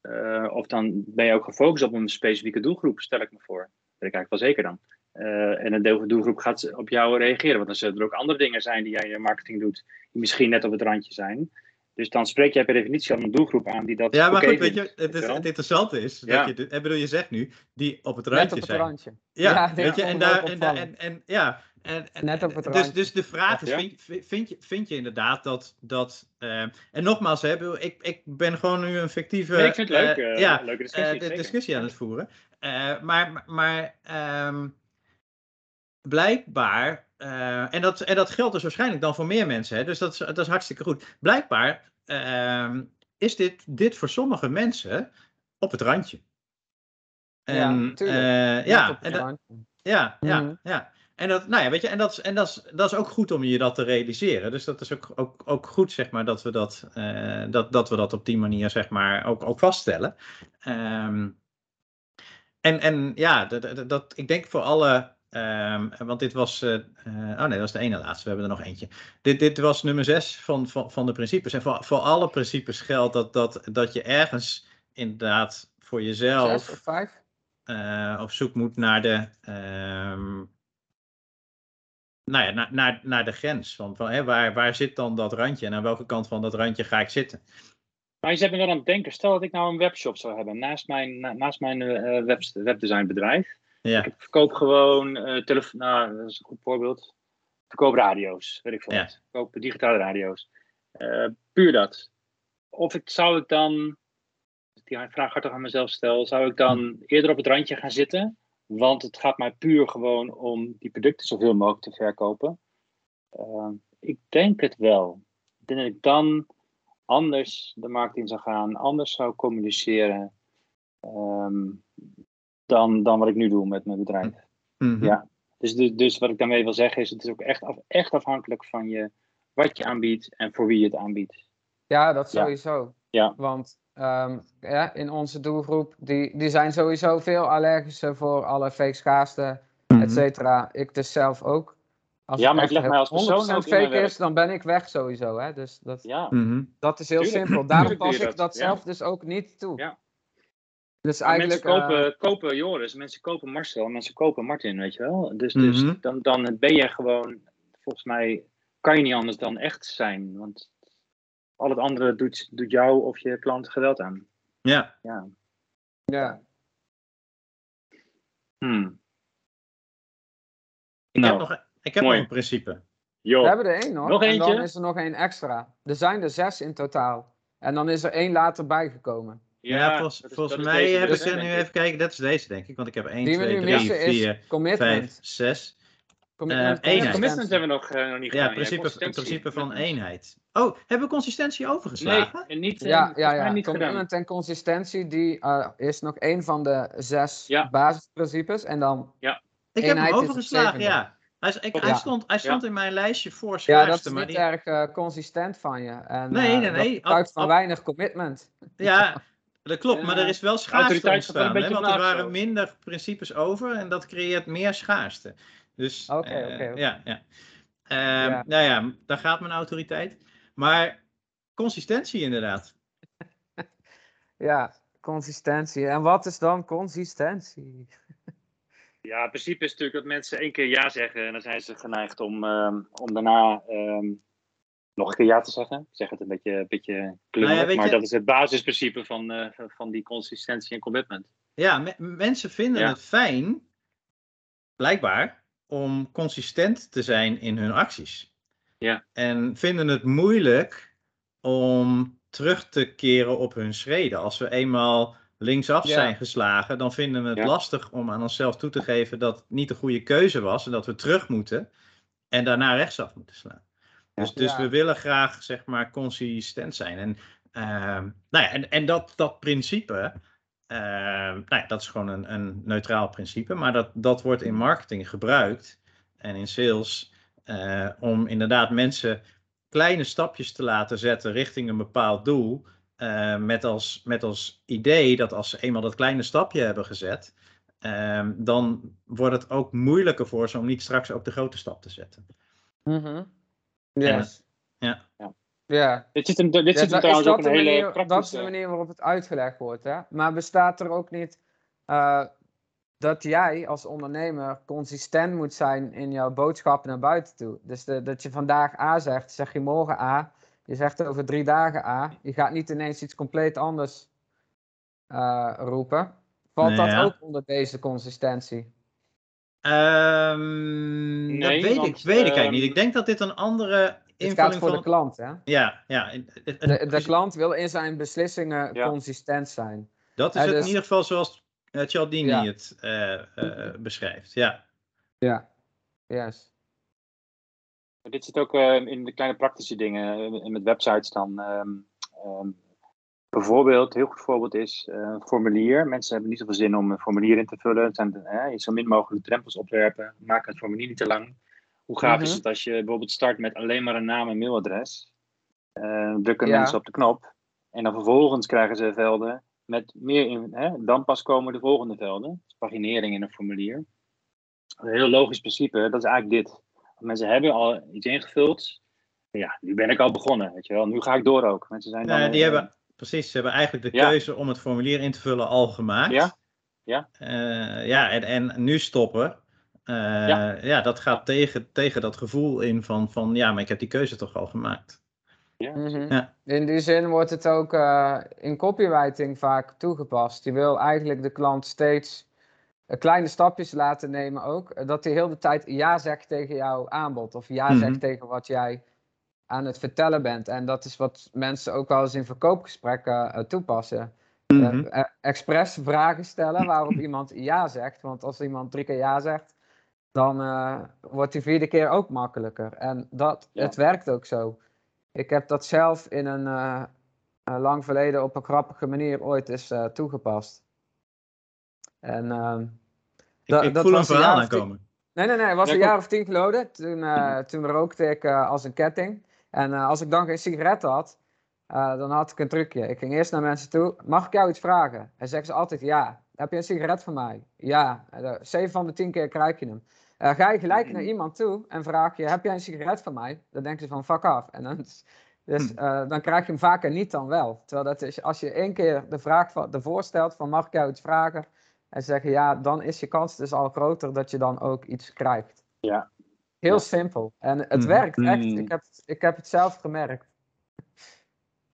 eh, of dan ben je ook gefocust op een specifieke doelgroep, stel ik me voor. Dat weet ik eigenlijk wel zeker dan. Eh, en een de doelgroep gaat op jou reageren. Want dan zullen er ook andere dingen zijn die jij in je marketing doet, die misschien net op het randje zijn. Dus dan spreek jij per definitie al een doelgroep aan die dat. Ja, maar goed, weet je, het, is, het interessante is, dat je, ik bedoel, je zegt nu, die op het Net randje op het zijn. randje. Ja, Ja, weet je, ja, en daar, ook en, daar, en, en ja. En, en- Net op het dus, randje. dus de vraag is, Ja. vind, je, vind je inderdaad dat, dat eh, en nogmaals, hè, ik bedoel, ik, ik ben gewoon nu een fictieve Nee, ik vind het leuk. eh, eh, ja, leuke eh, discussie. de discussie aan het voeren. Eh, maar maar ehm, blijkbaar, eh, en, dat, en dat geldt dus waarschijnlijk dan voor meer mensen, hè, dus dat is, dat is hartstikke goed. Blijkbaar ehm, is dit, dit voor sommige mensen op het randje. Ja, En, eh, ja, het en dat- ja, ja, Mhm. ja. En dat, nou ja, weet je, en, dat, is- en dat, is, dat is ook goed om je dat te realiseren. Dus dat is ook, ook, ook goed, zeg maar, dat we dat, eh, dat, dat we dat op die manier, zeg maar, ook, ook vaststellen. Ehm, en, en ja, dat, dat, dat- ik denk voor alle, ehm, want dit was, eh, eh, oh nee, dat was de ene laatste, we hebben er nog eentje. Dit, dit was nummer zes van, van, van de principes. En voor, voor alle principes geldt dat, dat, dat je ergens inderdaad voor jezelf Zes of vijf? eh, op zoek moet naar de, ehm, nou ja, naar, naar, naar de grens. Van, van, hè, waar, waar zit dan dat randje en aan welke kant van dat randje ga ik zitten? Maar je zet me wel aan het denken. Stel dat ik nou een webshop zou hebben naast mijn, na- naast mijn web, webdesignbedrijf. Ja, Ik verkoop gewoon uh, telefoon. Nou, dat is een goed voorbeeld. Ik verkoop radio's, weet ik veel. Ja. verkoop digitale radio's. Eh, puur dat. Of ik, zou ik dan, die vraag hartig aan mezelf stel, zou ik dan eerder op het randje gaan zitten? Want het gaat mij puur gewoon om die producten zoveel mogelijk te verkopen. Eh, ik denk het wel. Ik denk dat ik dan anders de markt in zou gaan, anders zou communiceren. ehm, dan, dan wat ik nu doe met mijn bedrijf. Mhm. Ja. Dus, dus, dus wat ik daarmee wil zeggen is, het is ook echt, af, echt afhankelijk van je, wat je aanbiedt en voor wie je het aanbiedt. Ja, dat sowieso. Ja. Want ehm, ja, in onze doelgroep, die, die zijn sowieso veel allergischer voor alle fake schaarste, Mhm. et cetera. Ik dus zelf ook. Als Ja, het maar ik leg mij als persoon 100% ook in mijn fake werk. is, dan ben ik weg sowieso. Hè? Dus dat, Ja, Mhm. dat is heel Tuurlijk. simpel. Daarom pas ik dat, dat ja. zelf dus ook niet toe. Ja. Dus eigenlijk... mensen eh, kopen, kopen Joris, mensen kopen Marcel, mensen kopen Martin, weet je wel. Dus, dus Mhm. dan, dan ben je gewoon, volgens mij, kan je niet anders dan echt zijn. Want al het andere doet, doet jou of je klant geweld aan. Ja, Ja. ja. Hmm. ik Nou, heb, nog, ik heb mooi. nog een principe. We hebben er één nog. Nog En dan is er nog één extra. Er zijn er zes in totaal. En dan is er één later bijgekomen. Ja, volgens, mij deze heb dus, ik er nu even kijken. Dat is deze, denk ik. Want ik heb 1, Die we 2, nu 3, missen 4, is commitment. 5, 6. Commitment, Eh, eenheid. Ja, commitment hebben we nog, eh, nog niet Ja, gedaan. principe, het consistentie. principe van eenheid. Oh, hebben we consistentie overgeslagen? Nee, en niet, eh, Ja, ja, ja. niet gedaan. Commitment en consistentie, die eh, is nog één van de zes Ja. basisprincipes. En dan, ik heb eenheid hem overgeslagen, ja. Hij, ik, hij Ja. stond, hij stond in mijn lijstje voor ja, schaarste. dat is maar niet die- erg eh, consistent van je. En, Nee, nee, nee. Getuigt Ab- van ab- weinig commitment. Ja, dat klopt. Maar er is wel schaarste autoriteit gaat een ontstaan. Hè, want er waren zo. minder principes over en dat creëert meer schaarste. Dus, eh, ja. Ehm, Ja. Nou ja, daar gaat mijn autoriteit. Maar consistentie inderdaad. Ja, consistentie. En wat is dan consistentie? Ja, het principe is natuurlijk dat mensen één keer ja zeggen en dan zijn ze geneigd om, ehm, om daarna ehm, nog een keer ja te zeggen. Ik zeg het een beetje, een beetje klungelig, Nou ja, maar je- dat is het basisprincipe van, eh, van die consistentie en commitment. Ja, me- mensen vinden Ja. het fijn, blijkbaar, om consistent te zijn in hun acties. Ja. En vinden het moeilijk om terug te keren op hun schreden. Als we eenmaal linksaf Ja. zijn geslagen, dan vinden we het lastig om aan onszelf toe te geven dat het niet de goede keuze was en dat we terug moeten en daarna rechtsaf moeten slaan. Dus, dus Ja. we willen graag, zeg maar, consistent zijn. En, ehm, nou ja, en, en dat, dat principe, ehm, nou ja, dat is gewoon een, een neutraal principe, maar dat, dat wordt in marketing gebruikt en in sales eh, om inderdaad mensen kleine stapjes te laten zetten richting een bepaald doel. eh, met, als, met als idee dat als ze eenmaal dat kleine stapje hebben gezet, ehm, dan wordt het ook moeilijker voor ze om niet straks ook de grote stap te zetten. Mhm. Yes. Ja. Ja. Ja. Dit zit, hem, dit Ja, zit hem dat- trouwens is ook dat een de hele manier, Dat is de manier waarop het uitgelegd wordt, hè? Maar bestaat er ook niet eh, dat jij als ondernemer consistent moet zijn in jouw boodschappen naar buiten toe? Dus de- dat je vandaag A zegt, zeg je morgen A. Je zegt over drie dagen A. Je gaat niet ineens iets compleet anders eh, roepen. Valt dat Ja. ook onder deze consistentie? Ehm, dat weet, want, ik, weet ik eigenlijk ehm, niet. Ik denk dat dit een andere Het gaat invulling voor van... de klant, hè? Ja, ja. De, de klant wil in zijn beslissingen Ja. consistent zijn. Dat is Ja, het dus- in ieder geval zoals uh, Cialdini Ja. het eh, eh, beschrijft. Ja. Ja. Yes. Dit zit ook eh, in de kleine praktische dingen. eh, met websites dan. ehm, ehm, bijvoorbeeld, een heel goed voorbeeld is eh, een formulier. Mensen hebben niet zoveel zin om een formulier in te vullen. Het zijn, eh, zo min mogelijk drempels opwerpen. Maak het formulier niet te lang. Hoe gaaf is Mhm. het als je bijvoorbeeld start met alleen maar een naam en mailadres? Eh, drukken Ja. mensen op de knop. En dan vervolgens krijgen ze velden met meer in. Hè, dan pas komen de volgende velden. Dus paginering in een formulier. Een heel logisch principe, dat is eigenlijk dit. Mensen hebben al iets ingevuld. Ja, nu ben ik al begonnen, weet je wel. Nu ga ik door ook. Mensen zijn dan, Ja, die eh, hebben, precies, ze hebben eigenlijk de Ja. keuze om het formulier in te vullen al gemaakt. Ja, ja. Eh, ja, en, en nu stoppen. eh, Ja. ja. dat gaat tegen, tegen dat gevoel in van, van, ja, maar ik heb die keuze toch al gemaakt. Ja, Mhm. Ja. In die zin wordt het ook eh, in copywriting vaak toegepast. Je wil eigenlijk de klant steeds kleine stapjes laten nemen ook. Dat hij heel de tijd ja zegt tegen jouw aanbod. Of ja Mhm. zegt tegen wat jij aan het vertellen bent. En dat is wat mensen ook wel eens in verkoopgesprekken eh, toepassen. Eh, expres vragen stellen waarop iemand ja zegt. Want als iemand drie keer ja zegt, dan wordt die vierde keer ook makkelijker. En dat, Ja. het werkt ook zo. Ik heb dat zelf in een lang verleden op een grappige manier ooit eens toegepast. En ehm, Ik, dat- ik dat voel was een verhaal aankomen. Nee, nee, nee. Het was een jaar of tien geleden. Toen, eh, toen rookte ik als een ketting. En eh, als ik dan geen sigaret had, eh, dan had ik een trucje. Ik ging eerst naar mensen toe. Mag ik jou iets vragen? En zeggen ze altijd ja. Heb je een sigaret voor mij? Ja. En, Zeven van de tien keer krijg je hem. Eh, ga je gelijk naar iemand toe en vraag je: Heb jij een sigaret voor mij? Dan denken ze van fuck af. En dan, dus Hm. dan krijg je hem vaker niet dan wel. Terwijl dat is, als je één keer de vraag van, ervoor stelt: van, Mag ik jou iets vragen? En zeggen ja, dan is je kans dus al groter dat je dan ook iets krijgt. Ja. Heel Ja. simpel. En het Mhm. werkt echt. Mm. Ik heb, ik heb het zelf gemerkt.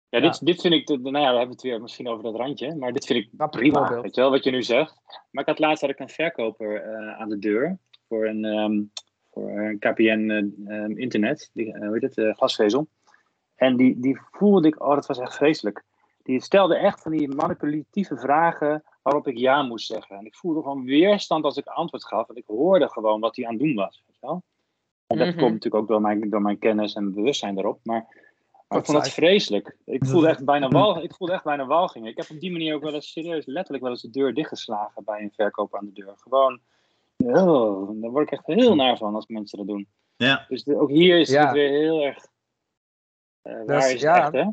Ja, Ja. Dit, dit vind ik, de- nou ja, we hebben het weer misschien over dat randje, maar dit vind ik prima, voorbeeld. weet je wel, wat je nu zegt. Maar ik had laatst had ik een verkoper eh, aan de deur voor een, ehm, voor een KPN eh, ehm, internet, die, eh, hoe heet het, glasvezel. En die, die voelde ik, oh dat was echt vreselijk. Die stelde echt van die manipulatieve vragen waarop ik ja moest zeggen. En ik voelde gewoon weerstand als ik antwoord gaf, want ik hoorde gewoon wat hij aan het doen was, weet je wel. En dat Mhm. komt natuurlijk ook door mijn, door mijn kennis en bewustzijn daarop, maar... Maar ik vond dat vreselijk. Ik voelde echt bijna wal, ik voelde echt bijna walging. Ik heb op die manier ook wel eens serieus, letterlijk wel eens de deur dichtgeslagen bij een verkoper aan de deur. Gewoon, oh, daar word ik echt heel naar van als mensen dat doen. Ja, Dus de- ook hier is Ja. het weer heel erg. waar Dus, is het ja. echt, hè?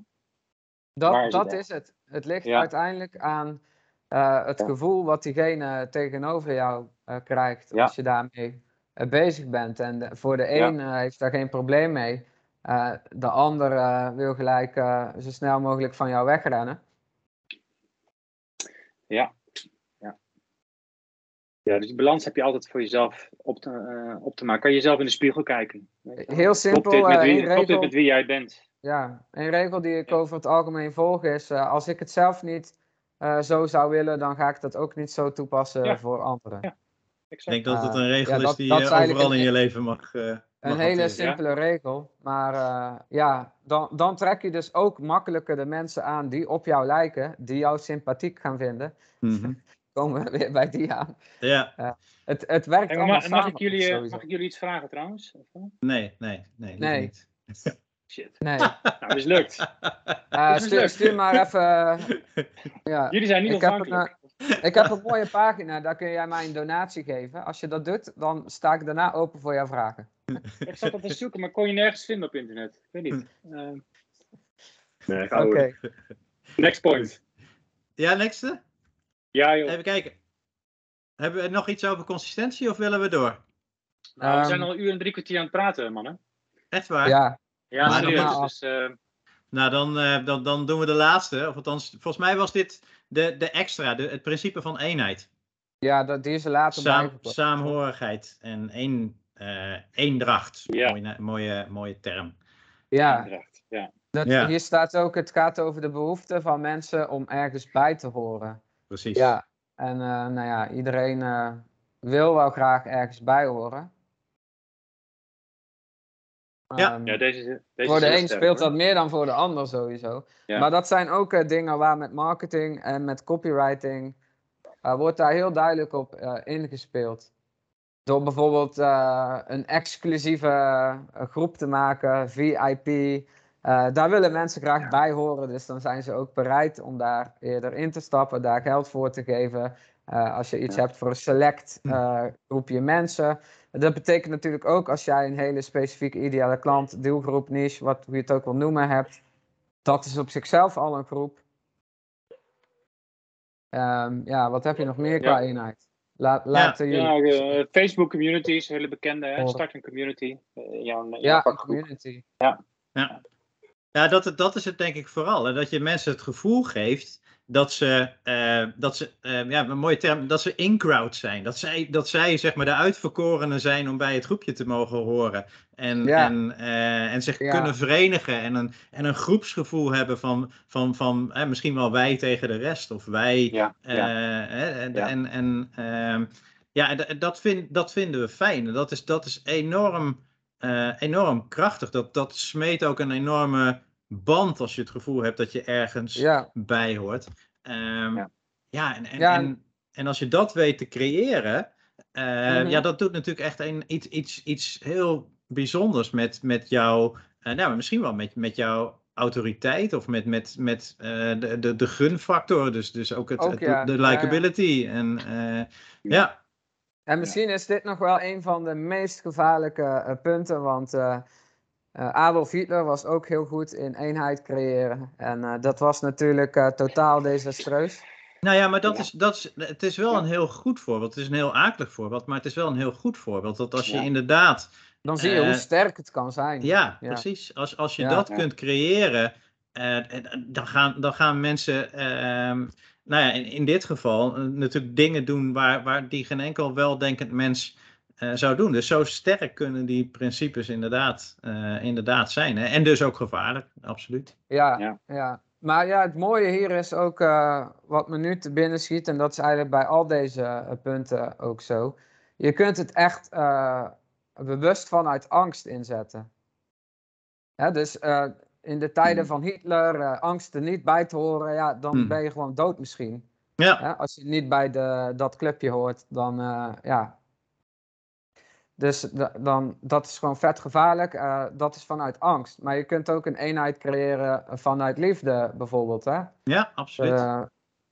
Dat, is het dat echt? is het. Het ligt Ja. uiteindelijk aan eh, het Ja. gevoel wat diegene tegenover jou eh, krijgt Ja. als je daarmee bezig bent. En de- voor de een eh, heeft daar geen probleem mee. Eh, de ander eh, wil gelijk eh, zo snel mogelijk van jou wegrennen. Ja. ja. Ja, dus die balans heb je altijd voor jezelf op te, eh, op te maken. Kan je zelf in de spiegel kijken. Heel Klopt simpel, dit, eh, wie, klopt dit regel. met wie jij bent? Ja, een regel die ik Ja. over het algemeen volg is: eh, als ik het zelf niet eh, zo zou willen, dan ga ik dat ook niet zo toepassen Ja. voor anderen. Ja. Ik denk dat het Eh, een regel ja, is dat- die dat je overal in je leven mag. eh, mag Een hele hanteren. simpele regel, maar eh, ja, dan, dan trek je dus ook makkelijker de mensen aan die op jou lijken, die jou sympathiek gaan vinden. Mhm. Komen we weer bij die aan. Ja, Het, het werkt Hey, mag, mag, ik jullie, eh, sowieso. mag ik jullie iets vragen trouwens? Of, eh? nee, nee, nee. Nee. Niet. Shit. Nee, Nou, mislukt. Eh, is stuur, stuur maar even. eh, ja. Jullie zijn niet Ik heb, een, ontvankelijk. eh, ik heb een mooie pagina, daar kun jij mij een donatie geven. Als je dat doet, dan sta ik daarna open voor jouw vragen. Ik zat dat te zoeken, maar kon je nergens vinden op internet. Ik weet niet. Eh, nee, Oké. ouwe. Next point. Ja, nekste? Ja joh. Even kijken. Hebben we nog iets over consistentie of willen we door? Nou, we Ehm, zijn al een uur en drie kwartier aan het praten, mannen. Echt waar? Ja, Ja, Maar normaal. Dus, eh, Nou, dan, eh, dan, dan doen we de laatste. Of althans, volgens mij was dit de, de extra, de, het principe van eenheid. ja dat, die is er later Saam, saamhorigheid en één, eh eendracht. Ja. Mooie, mooie, mooie term. Ja, Eendracht, ja. dat, Ja. hier staat ook, het gaat over de behoefte van mensen om ergens bij te horen. Precies. Ja, en eh, nou ja, iedereen eh, wil wel graag ergens bij horen. Ja. Ehm, ja deze, deze voor de een sterk, speelt hoor. dat meer dan voor de ander sowieso. Ja. Maar dat zijn ook eh, dingen waar met marketing en met copywriting eh, wordt daar heel duidelijk op eh, ingespeeld. Door bijvoorbeeld eh, een exclusieve groep te maken, VIP. eh, daar willen mensen graag bij horen, dus dan zijn ze ook bereid om daar eerder in te stappen, daar geld voor te geven. Eh, als je iets Ja. hebt voor een select eh, groepje mensen. Dat betekent natuurlijk ook als jij een hele specifieke ideale klant, doelgroep, niche, wat, hoe je het ook wil noemen, hebt. Dat is op zichzelf al een groep. Ehm, ja, wat heb je nog meer qua Ja. eenheid? Laat, laten jullie... Ja, eh, Facebook community is een hele bekende. Hè? Start een community. eh, jouw, jouw ja, een community. Ja, dat, dat is het denk ik vooral. Hè? Dat je mensen het gevoel geeft dat ze, eh, dat ze eh, ja, een mooie term, dat ze in-crowd zijn. Dat zij, dat zij zeg maar de uitverkorenen zijn om bij het groepje te mogen horen. En, Ja. en, eh, en zich Ja. kunnen verenigen en een, en een groepsgevoel hebben van, van, van eh, misschien wel wij tegen de rest. Of wij Ja, ja. en, Ja. en, en ehm, ja, en d- dat, vind, dat vinden we fijn. Dat is, dat is enorm, enorm krachtig. Dat, dat smeet ook een enorme band als je het gevoel hebt dat je ergens Ja, bij hoort. Ehm, Ja. ja, en, en, Ja, en, en als je dat weet te creëren, eh, Mhm. ja, dat doet natuurlijk echt een, iets, iets, iets heel bijzonders met, met jouw, eh, nou, misschien wel met, met jouw autoriteit of met, met, met eh, de, de, de gunfactor, dus, dus ook, het, Ook, het- ja. de ja. likability. En ja, en misschien is dit nog wel een van de meest gevaarlijke punten, want Adolf Hitler was ook heel goed in eenheid creëren. En eh, dat was natuurlijk eh, totaal desastreus. Nou ja, maar dat Ja. is, dat is, het is wel Ja. een heel goed voorbeeld. Het is een heel akelig voorbeeld, maar het is wel een heel goed voorbeeld. Dat als je Ja. inderdaad, Dan zie je hoe Eh, sterk het kan zijn. ja, Ja. precies, als, als je Ja. dat Ja. kunt creëren, eh, en dan, gaan, dan gaan mensen, ehm, nou ja, in, in dit geval eh, natuurlijk dingen doen waar, waar die geen enkel weldenkend mens eh, zou doen. Dus zo sterk kunnen die principes inderdaad, eh, inderdaad zijn. Hè? En dus ook gevaarlijk, absoluut. Ja, Ja. ja. Maar ja, het mooie hier is ook eh, wat me nu te binnen schiet, en dat is eigenlijk bij al deze punten ook zo. Je kunt het echt eh, bewust vanuit angst inzetten. Hè, dus eh, in de tijden Hmm. van Hitler, eh, angst er niet bij te horen, ja, dan Hmm. ben je gewoon dood misschien. Ja, Hè? Als je niet bij de, dat clubje hoort, dan eh, ja. Dus da- dan, dat is gewoon vet gevaarlijk. eh, dat is vanuit angst. Maar je kunt ook een eenheid creëren vanuit liefde, bijvoorbeeld. Hè? ja absoluut. Eh,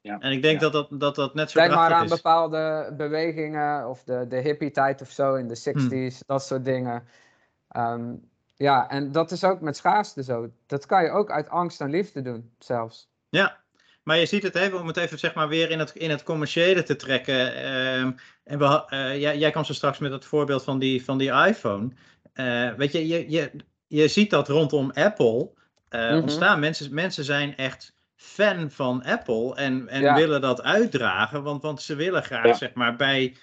en ik denk ja. dat, dat, dat dat net zo denk maar aan is. bepaalde bewegingen, of de, de hippie-tijd of zo in de 60s, dat soort dingen. Ehm, ja, en dat is ook met schaarste zo. Dat kan je ook uit angst en liefde doen, zelfs. Ja, maar je ziet het even, om het even zeg maar weer in het, in het commerciële te trekken. ehm, en we, eh, jij, jij kwam zo straks met het voorbeeld van die, van die iPhone. Eh, weet je, je, je, je ziet dat rondom Apple eh, Mhm. ontstaan. Mensen, mensen zijn echt fan van Apple en, en Ja. willen dat uitdragen, want, want ze willen graag Ja. zeg maar bij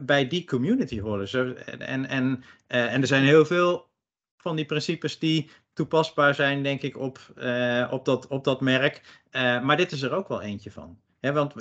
bij die community horen. En, en, en, en er zijn heel veel van die principes die toepasbaar zijn, denk ik, op, eh, op, dat, op dat merk. Eh, maar dit is er ook wel eentje van. Hè, want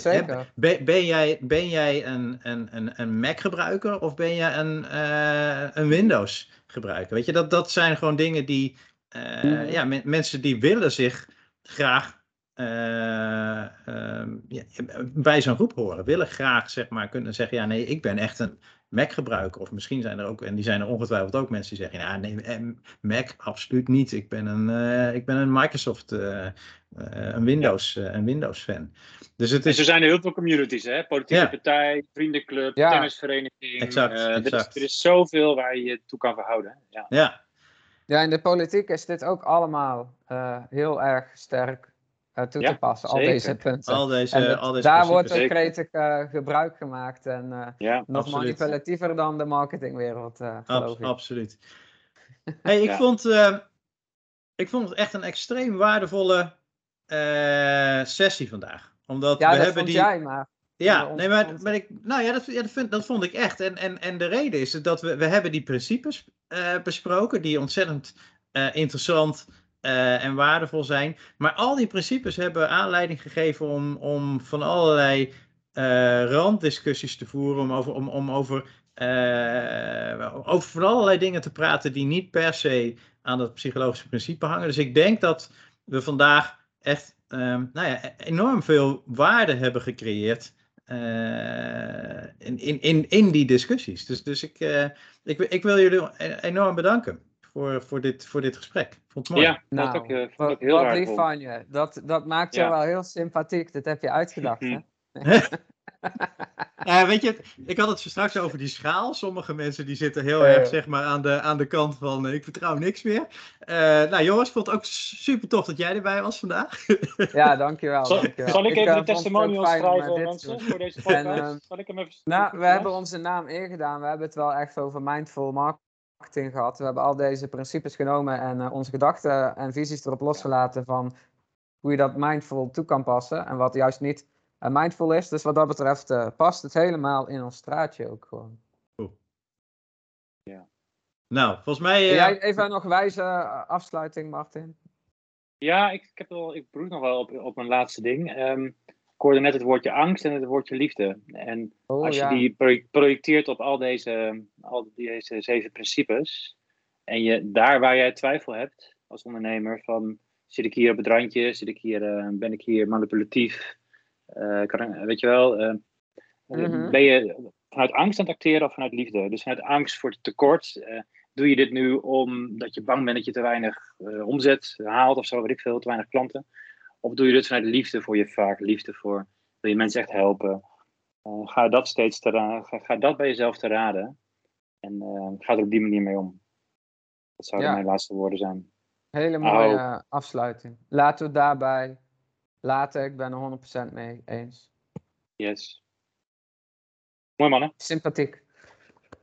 ben, ben jij, ben jij een, een, een, een Mac-gebruiker of ben je een, eh, een Windows-gebruiker? Weet je, dat, dat zijn gewoon dingen die. Mhm. Ja, men- mensen die willen zich graag eh, ehm, ja, bij zo'n groep horen. Willen graag zeg maar kunnen zeggen: ja, nee, ik ben echt een Mac-gebruiker. Of misschien zijn er ook, en die zijn er ongetwijfeld ook mensen die zeggen: ja, nee, eh, Mac absoluut niet. Ik ben een, eh, ik ben een Microsoft, eh, een Windows, eh, een Windows-fan. Dus het En is. zo zijn er heel veel communities, hè? Politieke Ja. partij, vriendenclub, Ja. tennisvereniging. Exact, er, is, exact. er is zoveel waar je je toe kan verhouden. Ja. Ja, Ja, in de politiek is dit ook allemaal eh, heel erg sterk toe Ja, te passen, al zeker. deze punten. al deze, en het- al deze daar wordt ook gretig eh, gebruik gemaakt en eh, Ja. nog Absoluut. manipulatiever dan de marketingwereld, eh geloof Abs- ik. absoluut. Hey, ik, Ja. vond, eh, ik vond het echt een extreem waardevolle eh, sessie vandaag. Omdat Ja, we dat hebben vond die. jij maar. Ja, nee, maar, maar ik, nou ja, dat, ja, dat, vind, dat vond ik echt. En, en, en de reden is dat we, we hebben die principes eh, besproken, die ontzettend eh, interessant eh, en waardevol zijn. Maar al die principes hebben aanleiding gegeven om, om van allerlei eh, randdiscussies te voeren, om over, om, om over, eh, over van allerlei dingen te praten die niet per se aan dat psychologische principe hangen. Dus ik denk dat we vandaag echt ehm, nou ja, enorm veel waarde hebben gecreëerd in, in, in, in die discussies. Dus, dus ik, ik, ik wil jullie e- enorm bedanken voor, voor, dit, voor dit gesprek. Ik vond het mooi. Ja, dat Nou, ook, eh, vond ik wat, ook heel wat lief van je. Dat, dat maakt Ja. wel heel sympathiek. Dat heb je uitgedacht, hè? Eh, weet je, ik had het zo straks over die schaal. Sommige mensen die zitten heel Eh. erg zeg maar, aan, de, aan de kant van eh, ik vertrouw niks meer. Eh, nou jongens, ik vond het ook super tof dat jij erbij was vandaag. Ja, dankjewel. Zal, dankjewel. zal ik eh, even de testimonials eh, schrijven, mensen, voor deze En, podcast? zal ik hem even... Nou, we hebben onze naam ingedaan. We hebben het wel echt over mindful marketing gehad. We hebben al deze principes genomen en eh, onze gedachten en visies erop losgelaten van hoe je dat mindful toe kan passen en wat juist niet eh, mindful is. Dus wat dat betreft eh, past het helemaal in ons straatje ook gewoon. nou, volgens mij. Wil eh, jij even nog wijze afsluiting, Martin? Ja, ik, ik, heb wel, ik broed nog wel op, op mijn laatste ding. Ehm, ik hoorde net het woordje angst en het woordje liefde. En Oh, als je ja. die pro- projecteert op al deze, al deze zeven principes, en je daar waar jij twijfel hebt als ondernemer, van zit ik hier op het randje, zit ik hier, eh, ben ik hier manipulatief, eh, kan, weet je wel, eh, Mhm. ben je vanuit angst aan het acteren of vanuit liefde? Dus vanuit angst voor het tekort, doe je dit nu omdat je bang bent dat je te weinig omzet haalt of zo, weet ik veel, te weinig klanten? Of doe je dit vanuit liefde voor je vaak, liefde voor, wil je mensen echt helpen? Eh, ga dat steeds te ra- ga, ga dat bij jezelf te raden. En eh, ga er op die manier mee om. Dat zouden Ja. mijn laatste woorden zijn. Hele mooie afsluiting. Laten we daarbij laten. Ik ben er 100% mee eens. Yes. Mooi mannen. Sympathiek.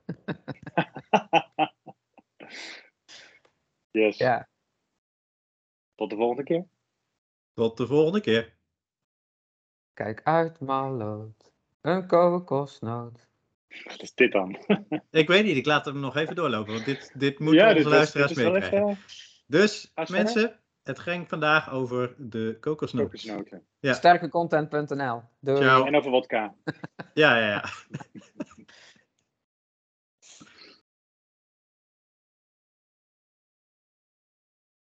Yes. Ja. Tot de volgende keer. Tot de volgende keer. Kijk uit, maloot. Een kokosnoot. Wat is dit dan? Ik weet niet, ik laat hem nog even doorlopen, want dit, dit moeten Ja, onze dit luisteraars dit is meekrijgen. even, Dus mensen, het ging vandaag over de kokosnoot. kokosnoten. Ja. Sterkecontent.nl. En over wodka. Ja, ja, ja.